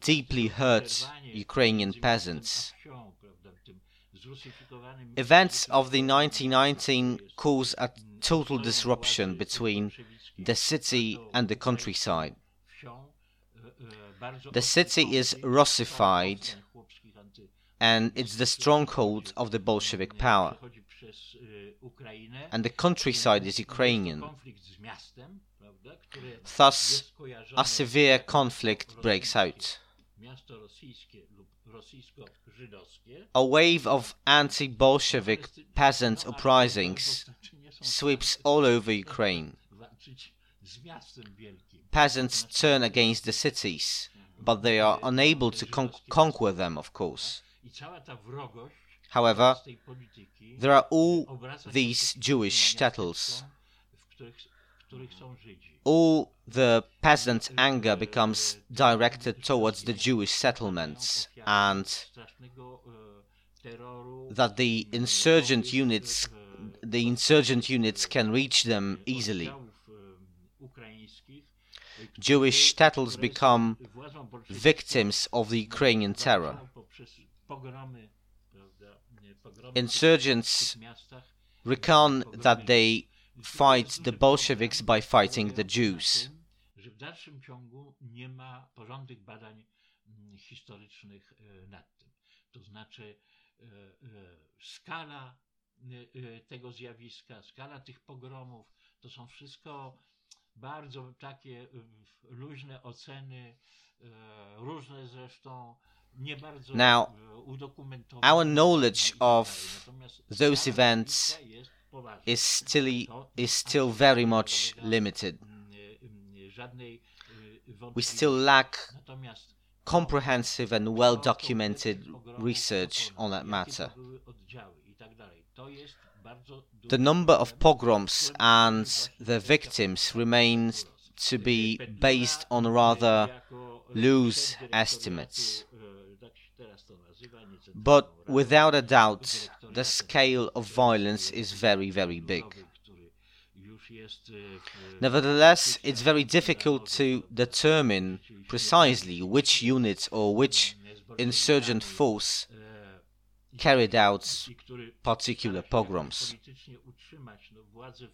deeply hurt Ukrainian peasants. Events of the 1919 cause a total disruption between the city and the countryside. The city is Russified and it's the stronghold of the Bolshevik power. And the countryside is Ukrainian. Thus, a severe conflict breaks out. A wave of anti Bolshevik peasant uprisings sweeps all over Ukraine. Peasants turn against the cities, but they are unable to con- conquer them, of course. However, there are all these Jewish shtetls. all the peasant anger becomes directed towards the Jewish settlements, and that the insurgent units, the insurgent units can reach them easily. Jewish shtetls become victims of the Ukrainian terror. Insurgents recount that they fight the Bolsheviks by fighting the Jews. W dalszym ciągu nie ma porządnych badań mm, historycznych e, nad tym. To znaczy, e, e, skala tego zjawiska, skala tych pogromów, to są wszystko bardzo takie luźne oceny, różne zresztą, Now, our knowledge of those events zjawiska jest poważna. Is still is still very much limited. We still lack comprehensive and well documented research on that matter. były oddziały i tak dalej, to jest bardzo duży The number of pogroms and właśnie the victims remains to be based on rather loose estimates. But without a doubt, the scale of violence is very, very big. ludowy, który już jest, y, w- Nevertheless, it's very difficult to determine precisely which unit or which insurgent force carried out particular pogroms. politycznie utrzymać no, władzę w,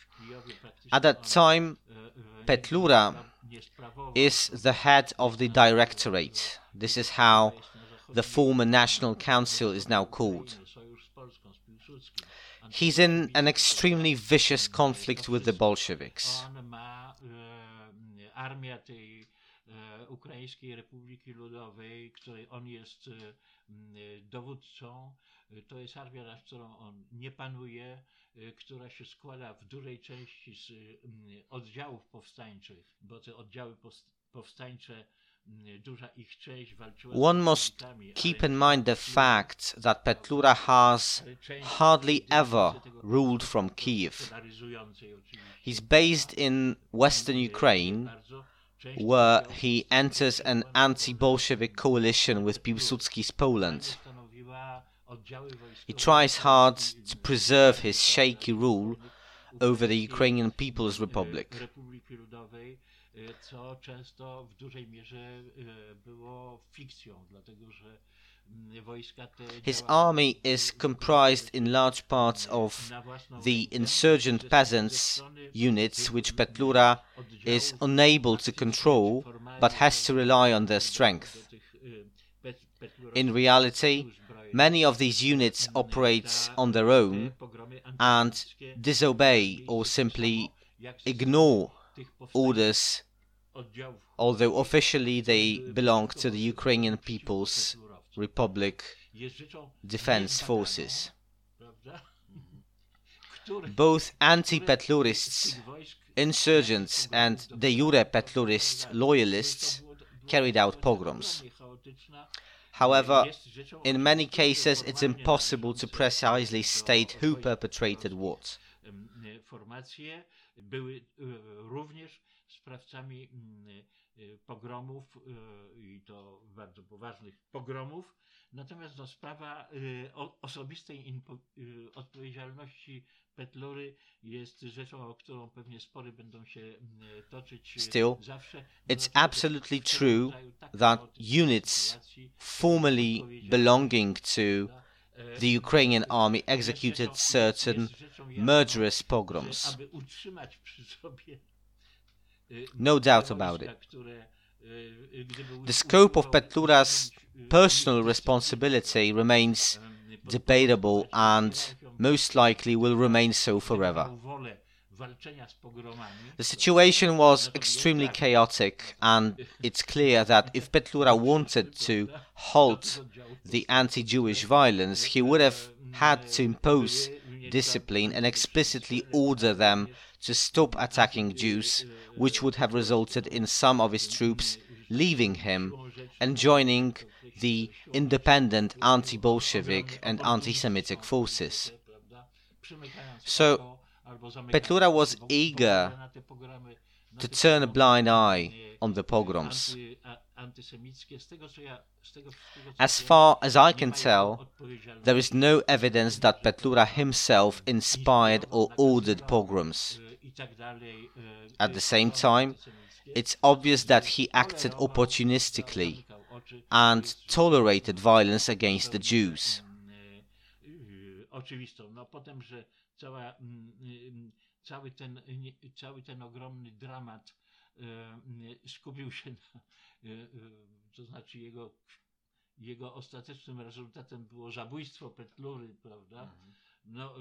w Kijowie praktycznie At that time, Petlura nie spra- nie sprawował is the head of the directorate. This is how jest na zachodzie the former National Council is now called. He's in an extremely vicious conflict with the Bolsheviks. Która się składa w dużej części z oddziałów powstańczych, bo te oddziały powstańcze, m, duża ich część walczyła z One must keep in mind the fact that Petlura has hardly ever ruled from Kiev. He's based in western Ukraine, where he enters an anti-Bolshevik coalition with Piłsudski's Poland. He tries hard to preserve his shaky rule over the Ukrainian People's Republic. Co często w dużej mierze było fikcją, dlatego że mm, wojska te His army is comprised in large parts of the insurgent peasants units which Petlura is unable to control but has to rely on their strength. do tych, pet- petlurowskich In reality, many of these units operate on their own and disobey or simply ignore orders, although officially they belong to the Ukrainian People's Republic Defense Forces. Both anti Petlurists, insurgents, and de jure Petlurist loyalists carried out pogroms. However, in many cases it's impossible to precisely state who perpetrated what. Em, e, Formacje były e, również sprawcami mm, e, pogromów e, i to bardzo poważnych pogromów. Natomiast no, sprawa e, o- osobistej inpo- e, odpowiedzialności Petlury jest rzeczą, o którą pewnie spory będą się mm, toczyć e, Still, zawsze. it's Dlatego, że absolutely w tego true rodzaju tak that chaotycznej units sytuacji formerly belonging to e, the Ukrainian army jest executed rzeczą- certain jest rzeczą jasną, murderous że pogroms. No doubt about it. które, y, y, gdyby The scope of Petlura's personal responsibility remains debatable and most likely will remain so forever. miał wolę walczenia z pogromami, The situation was extremely chaotic, and it's clear that if Petlura wanted to halt the anti Jewish violence, he would have had to impose discipline and explicitly order them to stop attacking Jews, which would have resulted in some of his troops leaving him and joining the independent anti-Bolshevik and anti-Semitic forces. So Petlura was eager to turn a blind eye on the pogroms. As far as I can tell, there is no evidence that Petlura himself inspired or ordered pogroms. At the same time, it's obvious that he acted opportunistically and tolerated violence against the Jews. jego, ostatecznym rezultatem było zabójstwo Petlury, prawda? No,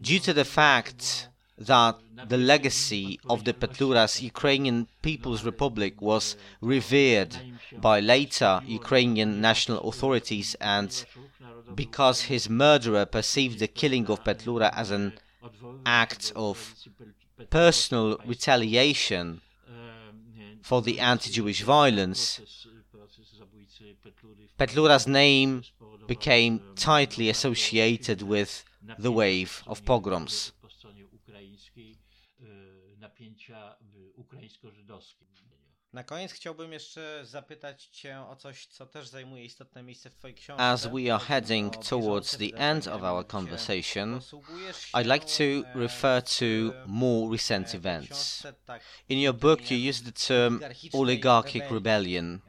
Due to the fact that the legacy of the Petluras Ukrainian People's Republic was revered by later Ukrainian national authorities and because his murderer perceived the killing of Petlura as an act of personal retaliation for the anti-Jewish violence, Petlura's name became tightly associated with the wave of pogroms. Na koniec chciałbym jeszcze zapytać Cię o coś, co też zajmuje istotne miejsce w Twojej książce. As we are heading towards the end of our conversation, I'd like to refer to more recent events. In your book, you use the term oligarchic rebellion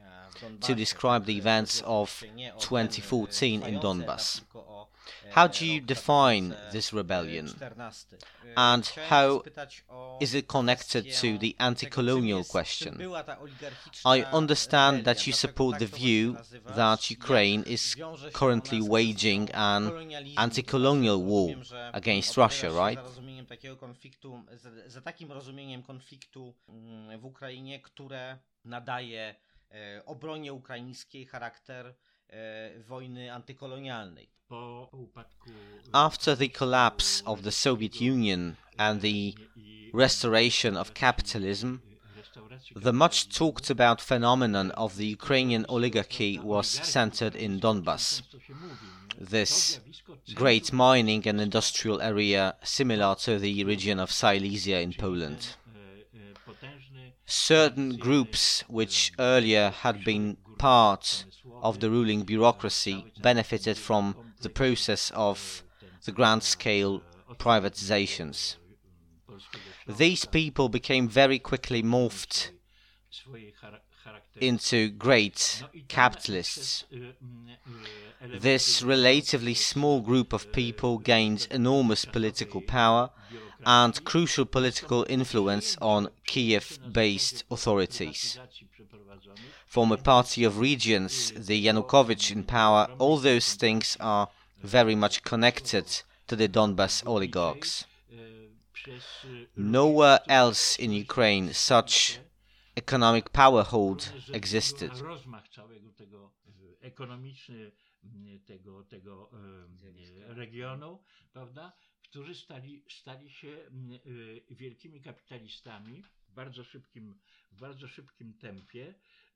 to describe the events of 2014 in Donbass. How do you define this rebellion? And how is it connected to the anti colonial question? I understand that you support the view that Ukraine is currently waging an anti colonial war against Russia, right? Mm, mm, Ukrainie, które nadaje obronie ukraińskiej charakter wojny antykolonialnej. After the collapse of the Soviet Union and the restoration of capitalism, the much talked about phenomenon of the Ukrainian oligarchy was centered in Donbas. This great mining and industrial area similar to the region of Silesia in Poland. Certain groups which earlier had been part of the ruling bureaucracy benefited from the process of the grand scale privatizations. These people became very quickly morphed into great capitalists. This relatively small group of people gained enormous political power and crucial political influence on Kiev based authorities. A party of regions, the Yanukovych in power, all those things are very much connected to the Donbas oligarchs. Nowhere else in Ukraine such economic power hold existed.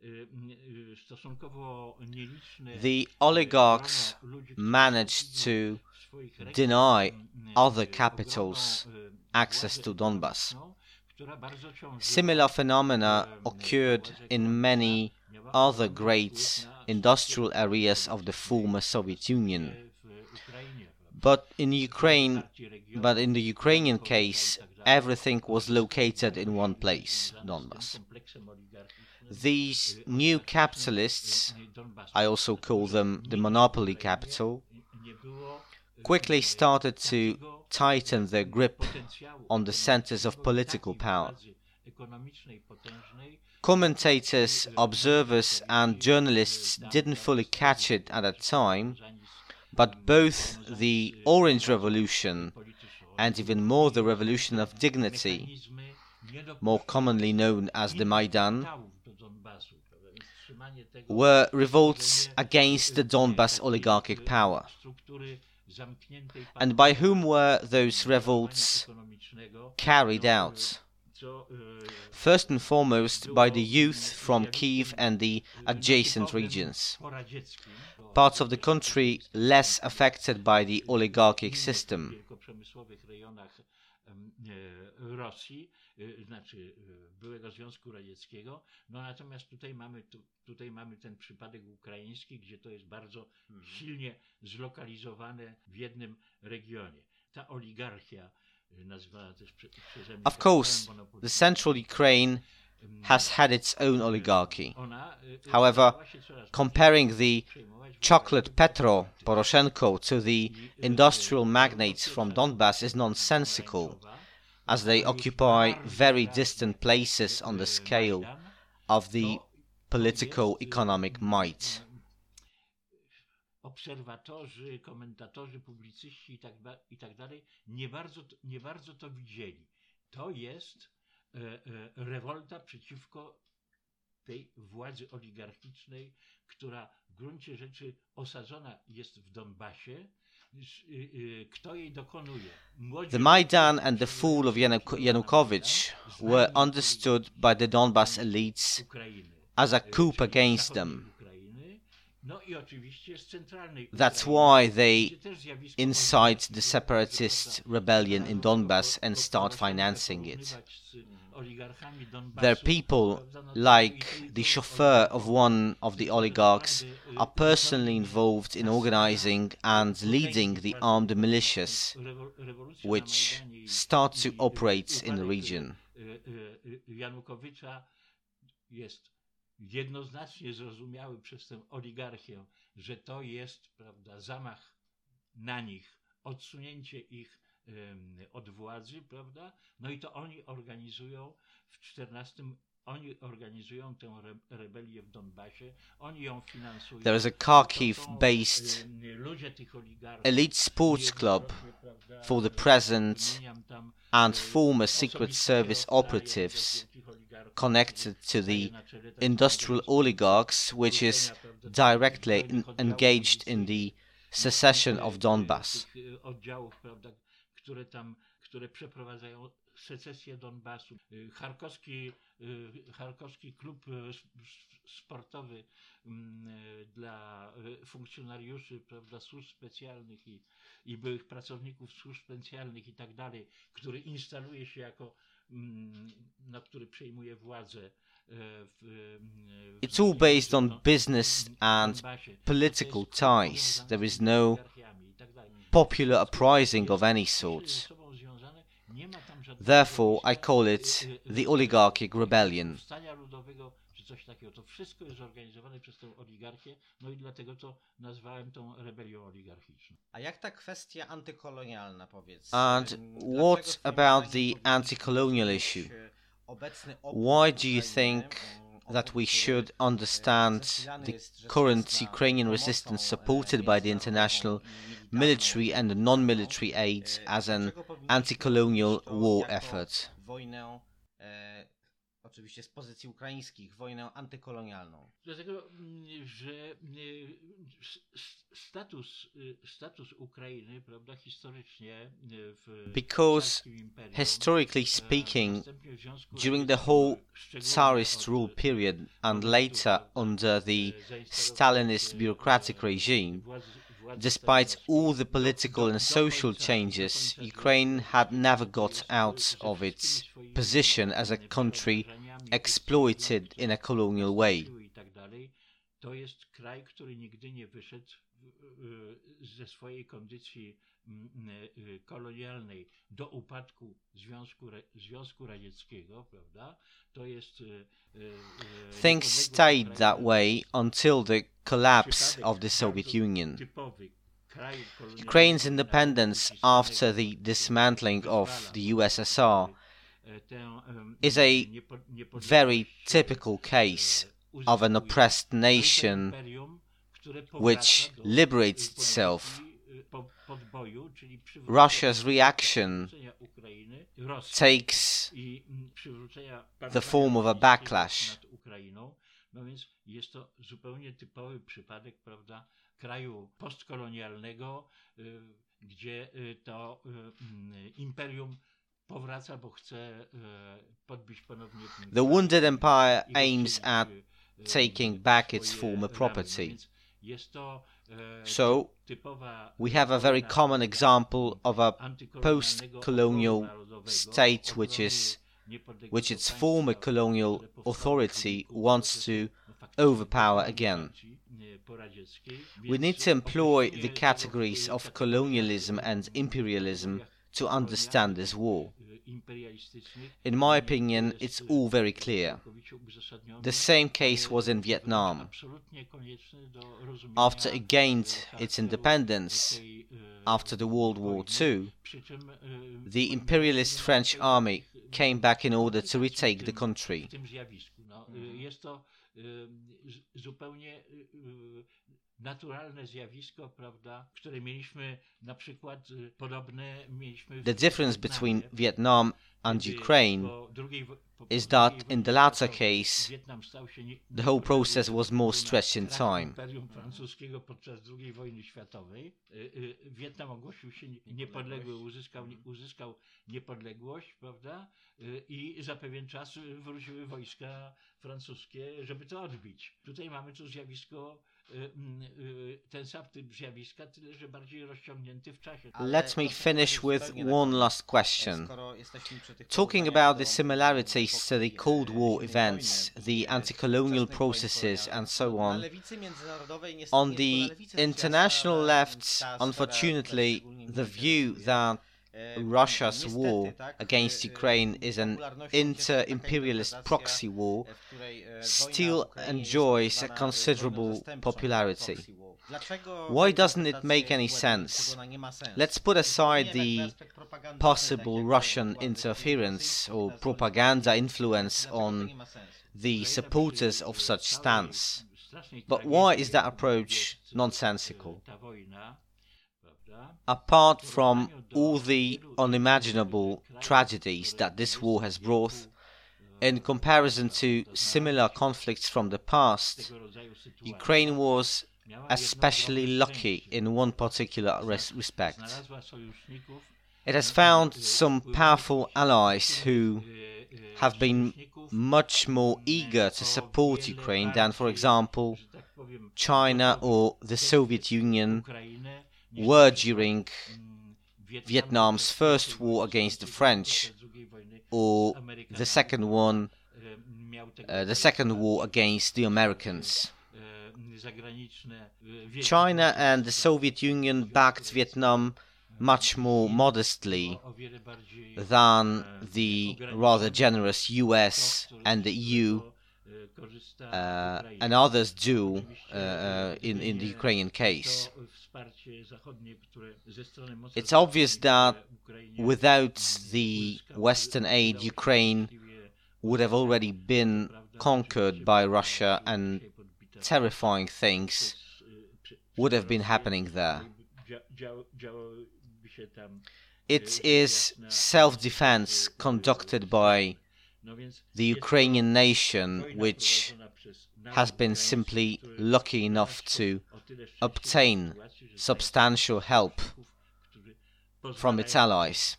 Tego, tego regionu, prawda, którzy stali, stali się wielkimi kapitalistami w bardzo szybkim, w bardzo szybkim tempie. Stosunkowo nieliczne The oligarchs managed to deny other capitals access to Donbas. Similar phenomena occurred in many other great industrial areas of the former Soviet Union. But in Ukraine, but in the Ukrainian case, everything was located in one place, Donbas. These new capitalists, I also call them the monopoly capital, quickly started to tighten their grip on the centers of political power. Commentators, observers, and journalists didn't fully catch it at that time, but both the Orange Revolution and even more the Revolution of Dignity, more commonly known as the Maidan, were revolts against the Donbas oligarchic power. And by whom were those revolts carried out? First and foremost by the youth from Kiev and the adjacent regions. Parts of the country less affected by the oligarchic system. Rosji, znaczy byłego Związku Radzieckiego. No natomiast tutaj mamy, tu, tutaj mamy ten przypadek ukraiński, gdzie to jest bardzo mhm. silnie zlokalizowane w jednym regionie. Ta oligarchia nazywana też prze, przeze mnie... Of course, the central Ukraine has had its own oligarchy. However, comparing the chocolate Petro Poroshenko to the industrial magnates from Donbass is nonsensical as they occupy very distant places on the scale of the political economic might. Obserwatorzy, komentatorzy, publicyści i tak, i tak dalej nie bardzo, nie bardzo to widzieli. To jest e, e, rewolta przeciwko tej władzy oligarchicznej, która w gruncie rzeczy osadzona jest w Donbasie, The Maidan and the fall of Yanukovych were understood by the Donbass elites as a coup against them. That's why they incite the separatist rebellion in Donbass and start financing it. Their people, like the chauffeur of one of the oligarchs, are personally involved in organizing and leading the armed militias which start to operate in the region. Jednoznacznie zrozumiały przez tę oligarchię, że to jest prawda, zamach na nich, odsunięcie ich od władzy, prawda? No i to oni organizują w 14 oni organizują tę rebelię w Donbasie, oni ją finansują. There is a Kharkiv-based elite sports club for the present and former Secret Service operatives connected to the industrial oligarchs, which is directly engaged in the secession of Donbass. Które przeprowadzają secesję Donbasu. Charkowski, Charkowski klub sportowy mm, dla funkcjonariuszy prawda, służb specjalnych i, i byłych pracowników służb specjalnych i tak dalej, który instaluje się jako, mm, no, który przejmuje władzę It's all based on business and political ties. There is no popular uprising of any sort. Therefore, I call it the oligarchic rebellion. And what about the anti-colonial issue? Why do you think that we should understand the current Ukrainian resistance supported by the international military and non-military aid as an anti-colonial war effort. Oczywiście z pozycji ukraińskich, wojnę antykolonialną. Dlatego, mm, że status, status Ukrainy, prawda, historycznie w Because historically speaking, during the whole Tsarist rule period and later under the Stalinist bureaucratic regime, Despite all the political and social changes, Ukraine had never got out of its position as a country exploited in a colonial way. To jest kraj, który nigdy nie wyszedł ze swojej kondycji kolonialnej do upadku Związku, Związku Radzieckiego, prawda? To jest Things stayed that way until the collapse of the Soviet Union. Ukraine's independence after the dismantling of the USSR is a very typical case of an oppressed nation which liberates itself. Russia's reaction takes the form of a backlash. Gdzie to imperium powraca, bo chce podbić ponownie The wounded empire aims at taking back its former property. Więc Jest to So, we have a very common example of a post-colonial state which is which its former colonial które powstało w authority wants to procesu, no, faktycznie overpower again. We need to employ the categories of colonialism and imperialism to understand this war. E, In my opinion, it's e, all very clear. The same case e, was in Vietnam. absolutnie konieczne do rozumienia, After it gained e, its independence e, after the World War. II, e, the imperialist French army came back in order to retake the country. W tym zjawisku. No, y, Mhm. Jest to y, z- zupełnie y, y, naturalne zjawisko, prawda, które mieliśmy na przykład y, podobne mieliśmy w The difference Wietnamie, between Vietnam and kiedy Ukraine po drugiej wo- po- is po that drugiej in the wojnie latter światowej case, Wietnam stał się nie- the whole niepodległym process was more na stretched in krach time. Imperium francuskiego podczas II wojny światowej. Y, y, Wietnam ogłosił się nie- niepodległy, uzyskał, uzyskał niepodległość, prawda? Y, I za pewien czas y, wróciły wojska francuskie, żeby to odbić. Tutaj mamy to zjawisko, y, y, ten sam typ zjawiska, tyle że bardziej rozciągnięty w czasie. Let me finish with one last question. Talking about the similarities to the Cold War events, the anti colonial processes, and so on, on the international left, unfortunately, the view that Russia's war against Ukraine is an inter imperialist proxy war still enjoys a considerable popularity. Why doesn't it make any sense? Let's put aside the possible Russian interference or propaganda influence on the supporters of such stance. But why is that approach nonsensical? Apart from all the unimaginable tragedies that this war has brought, in comparison to similar conflicts from the past, Ukraine was especially lucky in one particular res- respect. It has found some powerful allies who have been much more eager to support Ukraine than, for example, China or the Soviet Union were during Vietnam's first war against the French, or the second one, uh, the second war against the Americans. China and the Soviet Union backed Vietnam much more modestly than the rather generous US and the EU uh, and others do uh, uh, in, in the Ukrainian case. It's obvious that without the Western aid, Ukraine would have already been conquered by Russia and terrifying things would have been happening there. It is self defense conducted by the Ukrainian nation, which has been simply lucky enough to obtain substantial help from its allies.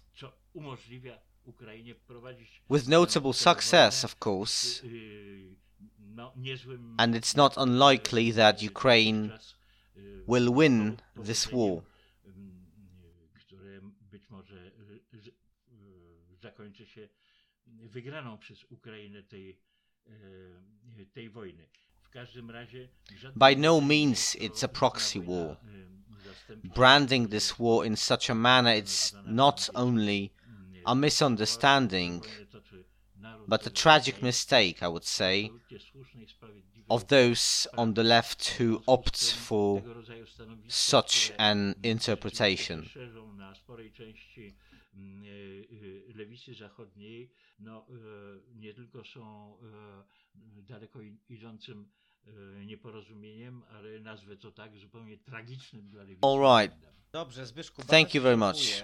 With notable success, of course, and it's not unlikely that Ukraine will win this war. Które być może zakończy się wygraną przez Ukrainę tej, tej wojny. W każdym razie By no means it's a proxy war. Branding this war in such a manner it's not only a misunderstanding, but a tragic mistake, I would say, of those on the left who opt for such an interpretation. Na sporej części lewicy zachodniej, no nie tylko są daleko idącym nieporozumieniem, ale nazwę to tak zupełnie tragicznym dla lewicy. All right. Thank you very much.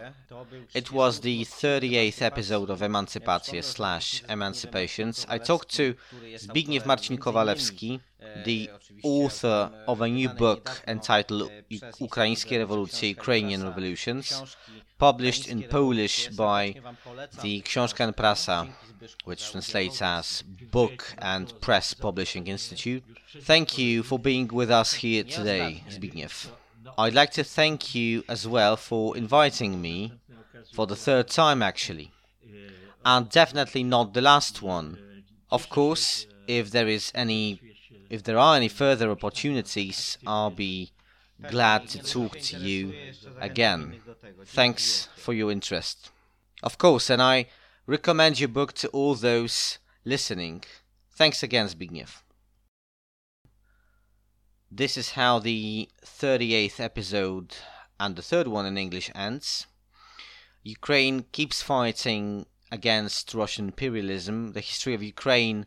It was the 38th episode of Emancypacje slash Emancipations. I talked to Zbigniew Marcin Kowalewski, the author of a new book entitled Ukraińskie Rewolucje, Ukrainian Revolutions, published in Polish by the Książka and Prasa, which translates as Book and Press Publishing Institute. Thank you for being with us here today, Zbigniew. I'd like to thank you as well for inviting me for the third time actually, and definitely not the last one. Of course, if there is any if there are any further opportunities, I'll be glad to talk to you again. Thanks for your interest. Of course, and I recommend your book to all those listening. Thanks again, Zbigniew. This is how the 38th episode and the third one in English ends. Ukraine keeps fighting against Russian imperialism. The history of Ukraine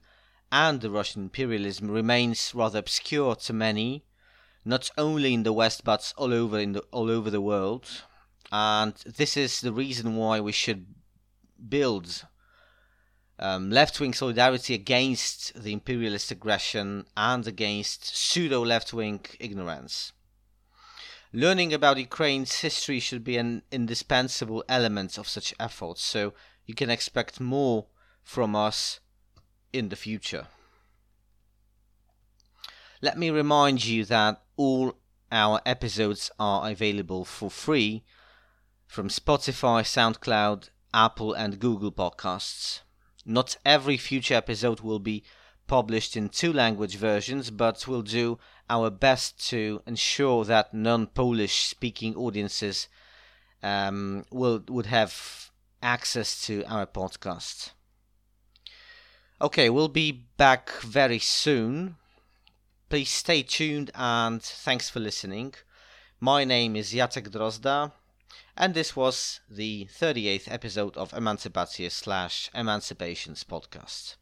and the Russian imperialism remains rather obscure to many, not only in the West but all over in the all over the world. And this is the reason why we should build um, left wing solidarity against the imperialist aggression and against pseudo left wing ignorance. Learning about Ukraine's history should be an indispensable element of such efforts, so you can expect more from us in the future. Let me remind you that all our episodes are available for free from Spotify, SoundCloud, Apple, and Google Podcasts. Not every future episode will be published in two language versions, but we'll do our best to ensure that non-Polish speaking audiences um, will would have access to our podcast. Okay, we'll be back very soon. Please stay tuned and thanks for listening. My name is Jacek Drozda, and this was the 38th episode of Emancypacje slash Emancipations podcast.